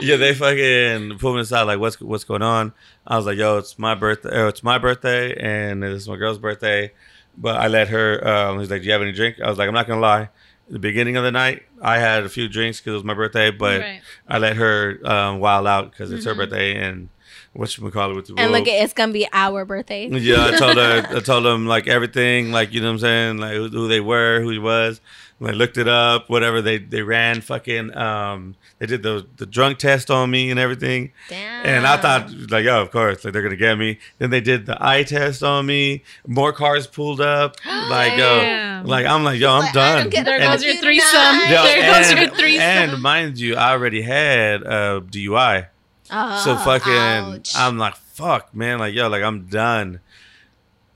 yeah, they fucking pulled me aside. Like, what's what's going on? I was like, yo, it's my birthday. Or it's my birthday, and it's my girl's birthday. But I let her. Um, he's like, do you have any drink? I was like, I'm not gonna lie. The beginning of the night, I had a few drinks because it was my birthday, but Right. I let her um, wild out because it's her Mhm. birthday and what you call it with the and look, it's gonna be our birthday. Yeah, I told her. I told them like everything, like you know what I'm saying, like who, who they were, who he was. Like looked it up, whatever. They they ran fucking. Um, they did the the drunk test on me and everything. Damn. And I thought like, oh, of course, like they're gonna get me. Then they did the eye test on me. More cars pulled up. Like yo, like I'm like yo, I'm Like, done. There goes your threesome. Yo, there goes and, your threesome. and mind you, I already had uh, DUI. Oh, So fucking, ouch. I'm like, fuck, man, like yo, like I'm done,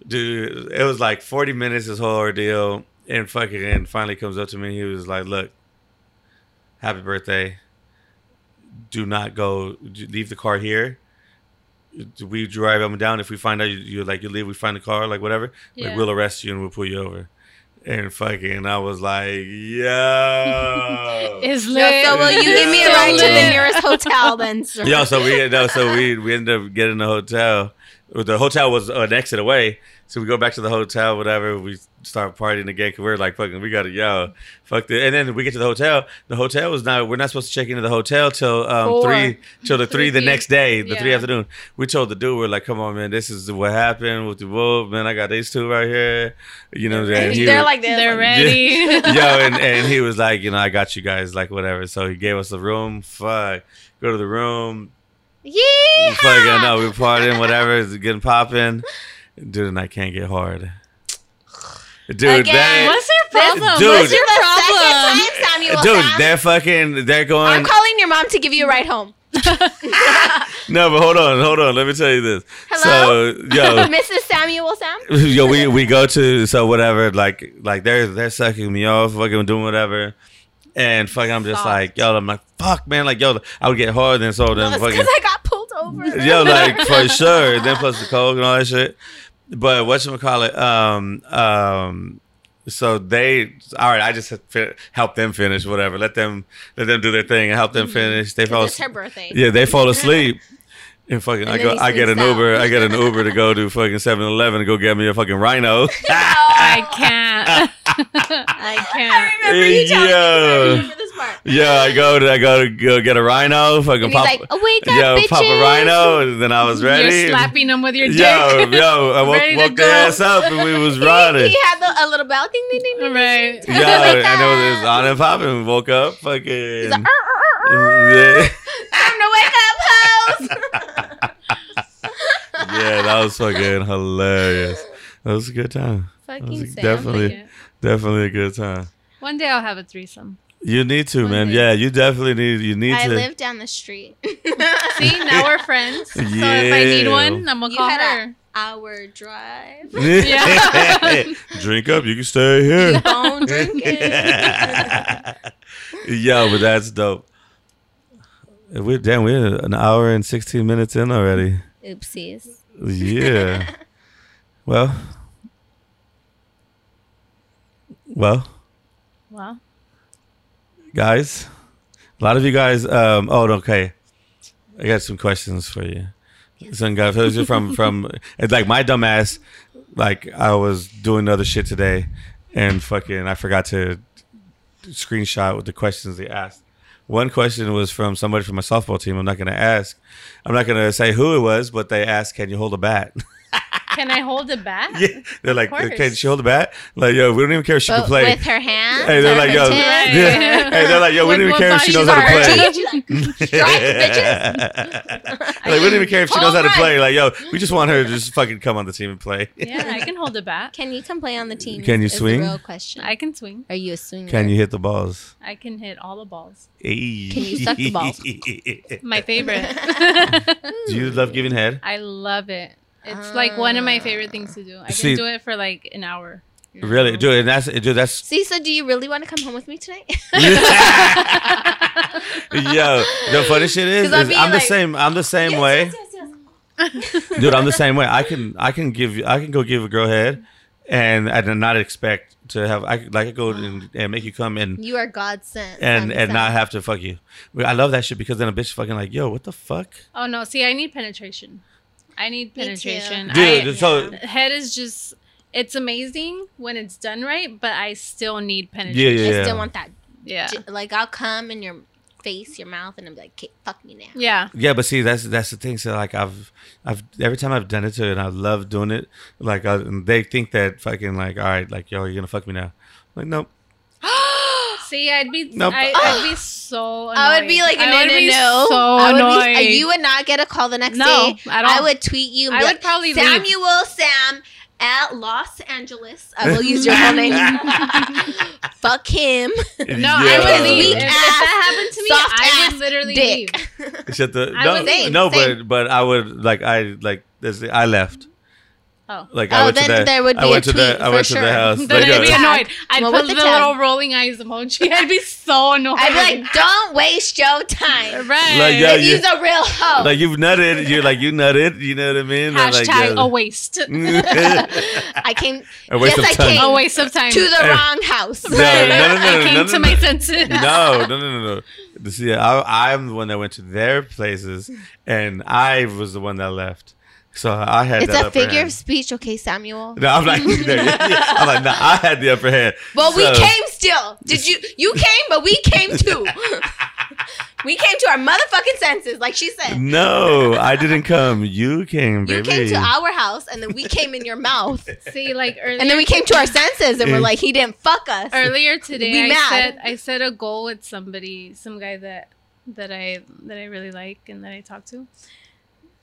dude. It was like 40 minutes this whole ordeal, and fucking, and finally comes up to me. He was like, look, happy birthday. Do not go. Leave the car here. we drive up and down. If we find out you, you like you leave, we find the car, like whatever. Like we'll arrest you and we'll pull you over. And fucking, I was like, yo. Is Yo, so will you give me a ride to the nearest hotel then, sir? Yo, so we no, so we we ended up getting a hotel. The hotel was an exit away, so we go back to the hotel. Whatever, we start partying again because we're like, fucking, we gotta yo, fuck the. And then we get to the hotel. The hotel was not. We're not supposed to check into the hotel till um Four. three, till the three the next day, the three Yeah. afternoon. We told the dude, we're like, come on, man, this is what happened with the wolf, man. I got these two right here, you know. And he They're was- like this. They're like, ready. yo, and, and he was like, you know, I got you guys, like whatever. So he gave us the room. Fuck, go to the room. Yeah. Fucking no, we partying, whatever, it's getting popping. Dude, and I can't get hard. Dude, Again. that, What's your problem? Dude. What's your problem? time, dude, Sam. they're fucking, they're going. I'm calling your mom to give you a ride home. no, but hold on, hold on. Let me tell you this. Hello? So, yo, Mrs. Samuel Sam. yo, we we go to so whatever, like like they're they're sucking me off, fucking doing whatever. And fucking, I'm just Soft. like, yo, I'm like, fuck, man, like, yo, I would get hard, and so then fucking, because I got pulled over. Yo, like for sure. Then plus the coke and all that shit. But what you call it? Um, um. So they, all right. I just help them finish whatever. Let them let them do their thing and help them finish. They fall. Mm-hmm. It's her birthday. Yeah, they fall asleep. And fucking, I go. I get an out. Uber. I get an Uber to go to fucking 7-Eleven to go get me a fucking rhino. no, I can't. I I can't. remember you telling me. I this part. yeah, I go to I go to go get a rhino. Fucking And he's pop. like, oh, wake up, yo, bitches. pop a rhino. And then I was ready. You're slapping them with your dick. Yo, yo, I woke, woke the ass up and we was He, riding. he had the, a little bell. Ding, ding, ding, ding. Right. Yo, and it was, it was on and popping. We woke up, fucking. He's like, "Er, er, er, er." yeah. Time to wake up, hoes. yeah, that was fucking hilarious. That was a good time. Fucking was Sam. definitely- Like it. Definitely a good time. One day I'll have a threesome. You need to, One man. day. Yeah, you definitely need. You need to. I to. live down the street. See, now we're friends. So if I Yeah. need one, I'm gonna You call had her. Hour drive. Yeah. Drink up. You can stay here. Don't drink it. Yo, but that's dope. We're damn. We're an hour and sixteen minutes in already. Oopsies. Yeah. well. Well, Well, guys, a lot of you guys. Um. Oh, okay. I got some questions for you. Some guys those are from from it's like my dumbass. Like I was doing other shit today, and fucking I forgot to screenshot with the questions they asked. One question was from somebody from my softball team. I'm not going to ask. I'm not going to say who it was, but they asked, "Can you hold a bat?" can I hold it bat? yeah, they're like, course. "Can she hold a bat?" Like, yo, we don't even care if she can play. with her hands. Hey, they're like, her yo, yeah. hey, they're like, yo, we With don't even what care if she knows how to play. Like, bitches. like, we don't even care if she knows how to play. Like, yo, we just want her to just fucking come on the team and play. Yeah, I can hold it bat. Can you come play on the team? Can you is the swing? real question. I can swing. Are you a swinger? Can you hit the balls? I can hit all the balls. Hey. Can you suck the balls? My favorite. Do you love giving head? I love it. It's like one of my favorite things to do. I can See- do it for like an hour. Really, dude. And that's dude. That's See, so do you really want to come home with me tonight? yo. The funny shit is, 'Cause I'd is I'm the same. I'm the same Yes, way, yes, yes, yes. dude. I'm the same way. I can I can give I can go give a girl head, and I did not expect to have I like I go and, and make you come and You are God sent. and and not have to fuck you. I love that shit because then a bitch fucking like yo, what the fuck, Oh no! See, I need penetration. I need Me too. penetration. dude. I, so head is just. It's amazing when it's done right, but I still need yeah, penetration. yeah, I still want that. Yeah. Like I'll come in your face, your mouth, and I'm like, okay, fuck me now. Yeah. Yeah, but see, that's that's the thing. So like, I've I've every time I've done it to, it, and I love doing it. Like, I, they think that fucking like, all right, like, yo, you're gonna fuck me now. Like, nope. See, I'd be, Nope. I, I'd be so. Annoyed. I would be like, I would no, be no. So I would uh, annoyed. Be, you would not get a call the next No, day. at all. I would tweet you. I would like, probably leave. Samuel Sam at Los Angeles. I will use your whole name. Fuck him. no, I would leave. Weak If, if ass, that happened to me, I would literally Dick. leave. Shut the I no, would leave. no, Same. but but I would like I like this. I left. Oh. Like Oh, I went to the, there would I went a to the, I for went to the house. Then Like, I'd be annoyed. I'd Well, put the, the little rolling eyes emoji. I'd be so annoyed. I'd be like, don't waste your time. right. Like, yeah, you- you's a real hoe. like you've nutted. You're like you nutted. You know what I mean? And like, Hashtag yeah. a waste. I came. A waste yes, of I time. came a waste of time. to the Hey. wrong house. No, no, no, no, I no, came no, to no, my no. senses. no, no, no, no, no. See, I, I'm the one that went to their places, and I was the one that left. So I had. It's that a upper figure hand. of speech, okay, Samuel. No, I'm like, no, yeah, yeah. I'm like, no, I had the upper hand. Well, we came still. Did you? You came, but we came too. we came to our motherfucking senses, like she said. No, I didn't come. You came, baby. You came to our house, and then we came in your mouth, See, like earlier, and then we came to our senses, and we're like, he didn't fuck us. earlier today, We I mad. set I set a goal with somebody, some guy that that I that I really like and that I talk to.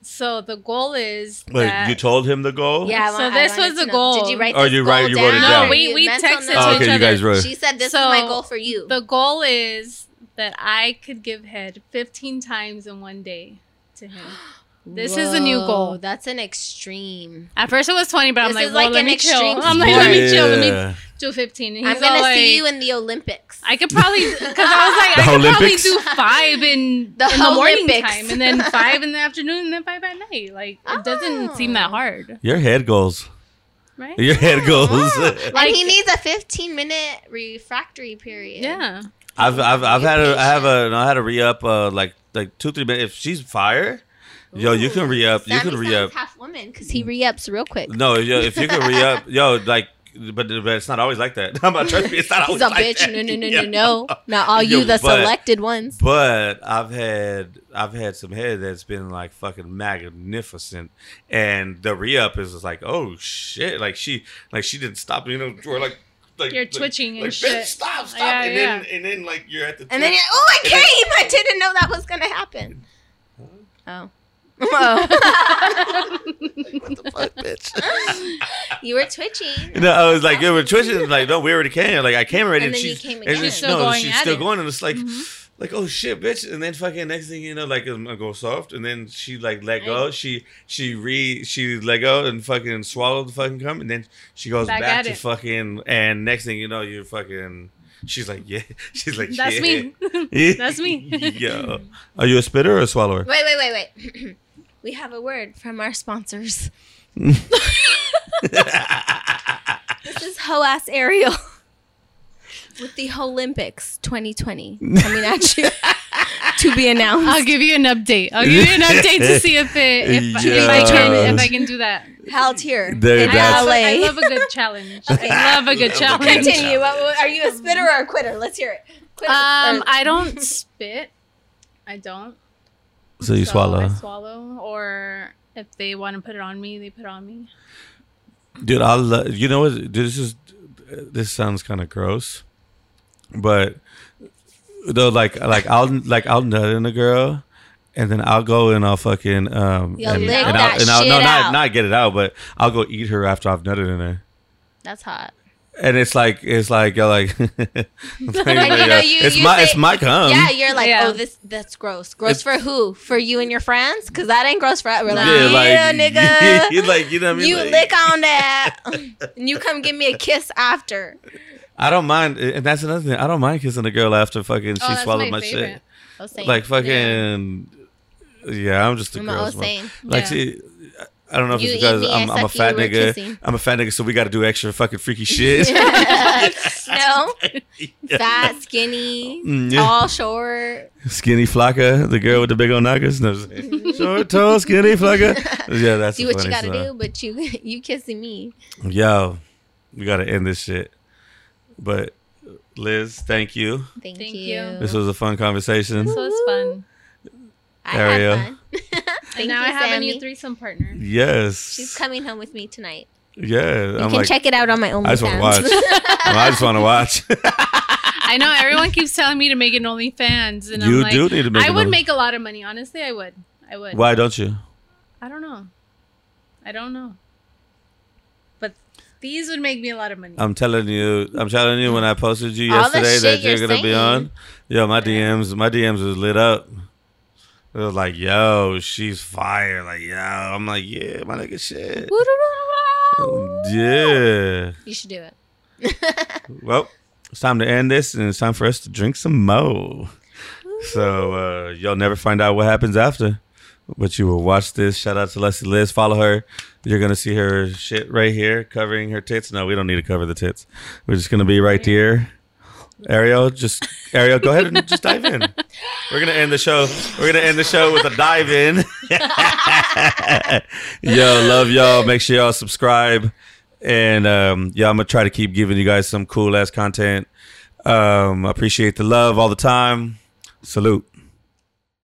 So the goal is Wait, that you told him the goal? Yeah. I So I this was the goal. Did you write oh, Or you write- you wrote it down? down. No, we- we texted notes? to Oh, each okay, you other. guys wrote. She said, "This So, is my goal for you." the goal is that I could give head 15 times in one day to him. This is a new goal. That's an extreme. At first it was 20, but I'm like, is well, like let an me chill. extreme I'm like, let me chill. Let me do 15. And I'm he's all gonna see you in the Olympics. I could probably, because I was like, The I could probably do five in The in the morning time, and then five in the afternoon, and then five at night. Like it doesn't seem that Oh. hard, Your head goes. right? Your head goes. and Like- he needs a 15 minute refractory period. Yeah. I've I've I've had a I have a no, I had a re up uh like like two three minutes. If she's fire, yo, you can re up. You can re up. half woman because he mm. re ups real quick. No, yo, if you can re up, yo, like, but but it's not always like that. I'm not trust me, it's not always He's always a like bitch. that. No, no, no, Yeah. no, no. Not all Yo, you, the but- selected ones. But I've had I've had some head that's been like fucking magnificent, and the re up is just like oh shit, like she like she didn't stop, you know, or like like You're like- twitching and like, shit. Bitch, stop, stop, Yeah, and yeah. then and then like you're at the And then, you're, oh, I And then- came. I didn't know that was gonna happen. Oh. Oh. what the fuck, bitch. you were twitching. No, I was like, you were twitching. Like, no, we already came. Like, I came already, And and, then you she's came and again. she's She's still no, going she's still it. going, and it's like, Mhm. like, oh shit, bitch. And then fucking next thing you know, like, I'm gonna go soft, and then she like let go. She she re she let go and fucking swallowed the fucking cum, and then she goes Back back, to it. fucking. And next thing you know, you're fucking. She's like, yeah. She's like, That's yeah. me. That's me. Yo, are you a spitter or a swallower? Wait, wait, wait, wait. we have a word from our sponsors. This is Ho Ass Ariel with the Olympics 2020 coming at you to be announced. I'll give you an update. I'll give you an update to see if it if, if I can if I can do that. held here There, in I that's- LA. I love a good challenge. I love a good challenge. Continue. What- what- are you a spitter or a quitter? Let's hear it. Quitter. Um, Or- I don't spit. I don't. So you So swallow, I swallow, or if they want to put it on me, they put it on me. dude. I'll. You know what? Dude, this is. This sounds kind of gross, but though, like, like I'll like I'll nut in a girl, and then I'll go and I'll fucking um You'll and, lick and that I'll, and I'll, no, not out. not get it out, but I'll go eat her after I've nutted in her. That's hot. And it's like it's like you're like, you know, you- it's you my say- it's my cum. yeah, you're like, Yeah. oh, this that's gross. Gross for who? For you and your friends? Because that ain't gross for us. We're like, Yeah, yeah, nigga. you like you know what I mean. you Like, lick on that, and you come give me a kiss after. I don't mind, and that's another thing. I don't mind kissing a girl after fucking oh, she Oh, that's swallowed my my, shit. Oh. Like fucking, yeah. I'm just a I'm girl. Like Yeah. see, I don't know if You it's because I I'm, I'm a fat nigga. kissing. I'm a fat nigga, so we got to do extra fucking freaky shit. no, fat, skinny, Mm, yeah. tall, short. Skinny Flocka, the girl with the big old knockers. No, I'm just kidding. short, tall, skinny Flocka. Yeah, that's Do what funny you gotta song. do, but you you kissing me. Yo, we got to end this shit. But Liz, thank you. Thank, Thank you. you. This was a fun conversation. So was fun. I Ariel. had fun. And now you, I have Sammy. a new threesome partner. Yes. She's coming home with me tonight. Yeah. You I'm can like, check it out on my I just want to watch. I just want to watch. I know everyone keeps telling me to make an OnlyFans, and You I'm like, do need to make I would Only- make a lot of money. Honestly, I would. I would. Why don't you? I don't know. I don't know. But these would make me a lot of money. I'm telling you. I'm telling you. When I posted you All yesterday that you're you're gonna be on, yo, my DMs, my DMs was lit up. It was like, yo, she's fire. Like, yo, I'm like, yeah, my nigga, shit. Yeah. You should do it. Well, it's time to end this, and it's time for us to drink some mo. So uh, you'll never find out what happens after, but you will watch this. Shout out to Leslie Liz. Follow her. You're gonna see her shit right here, covering her tits. No, we don't need to cover the tits. We're just gonna be right here. Ariel, just Ariel, go ahead and just dive in. We're gonna end the show. We're gonna end the show with a dive in. Yo, love y'all. Make sure y'all subscribe. And um, yeah, I'm gonna try to keep giving you guys some cool ass content. Um, appreciate the love all the time. Salute.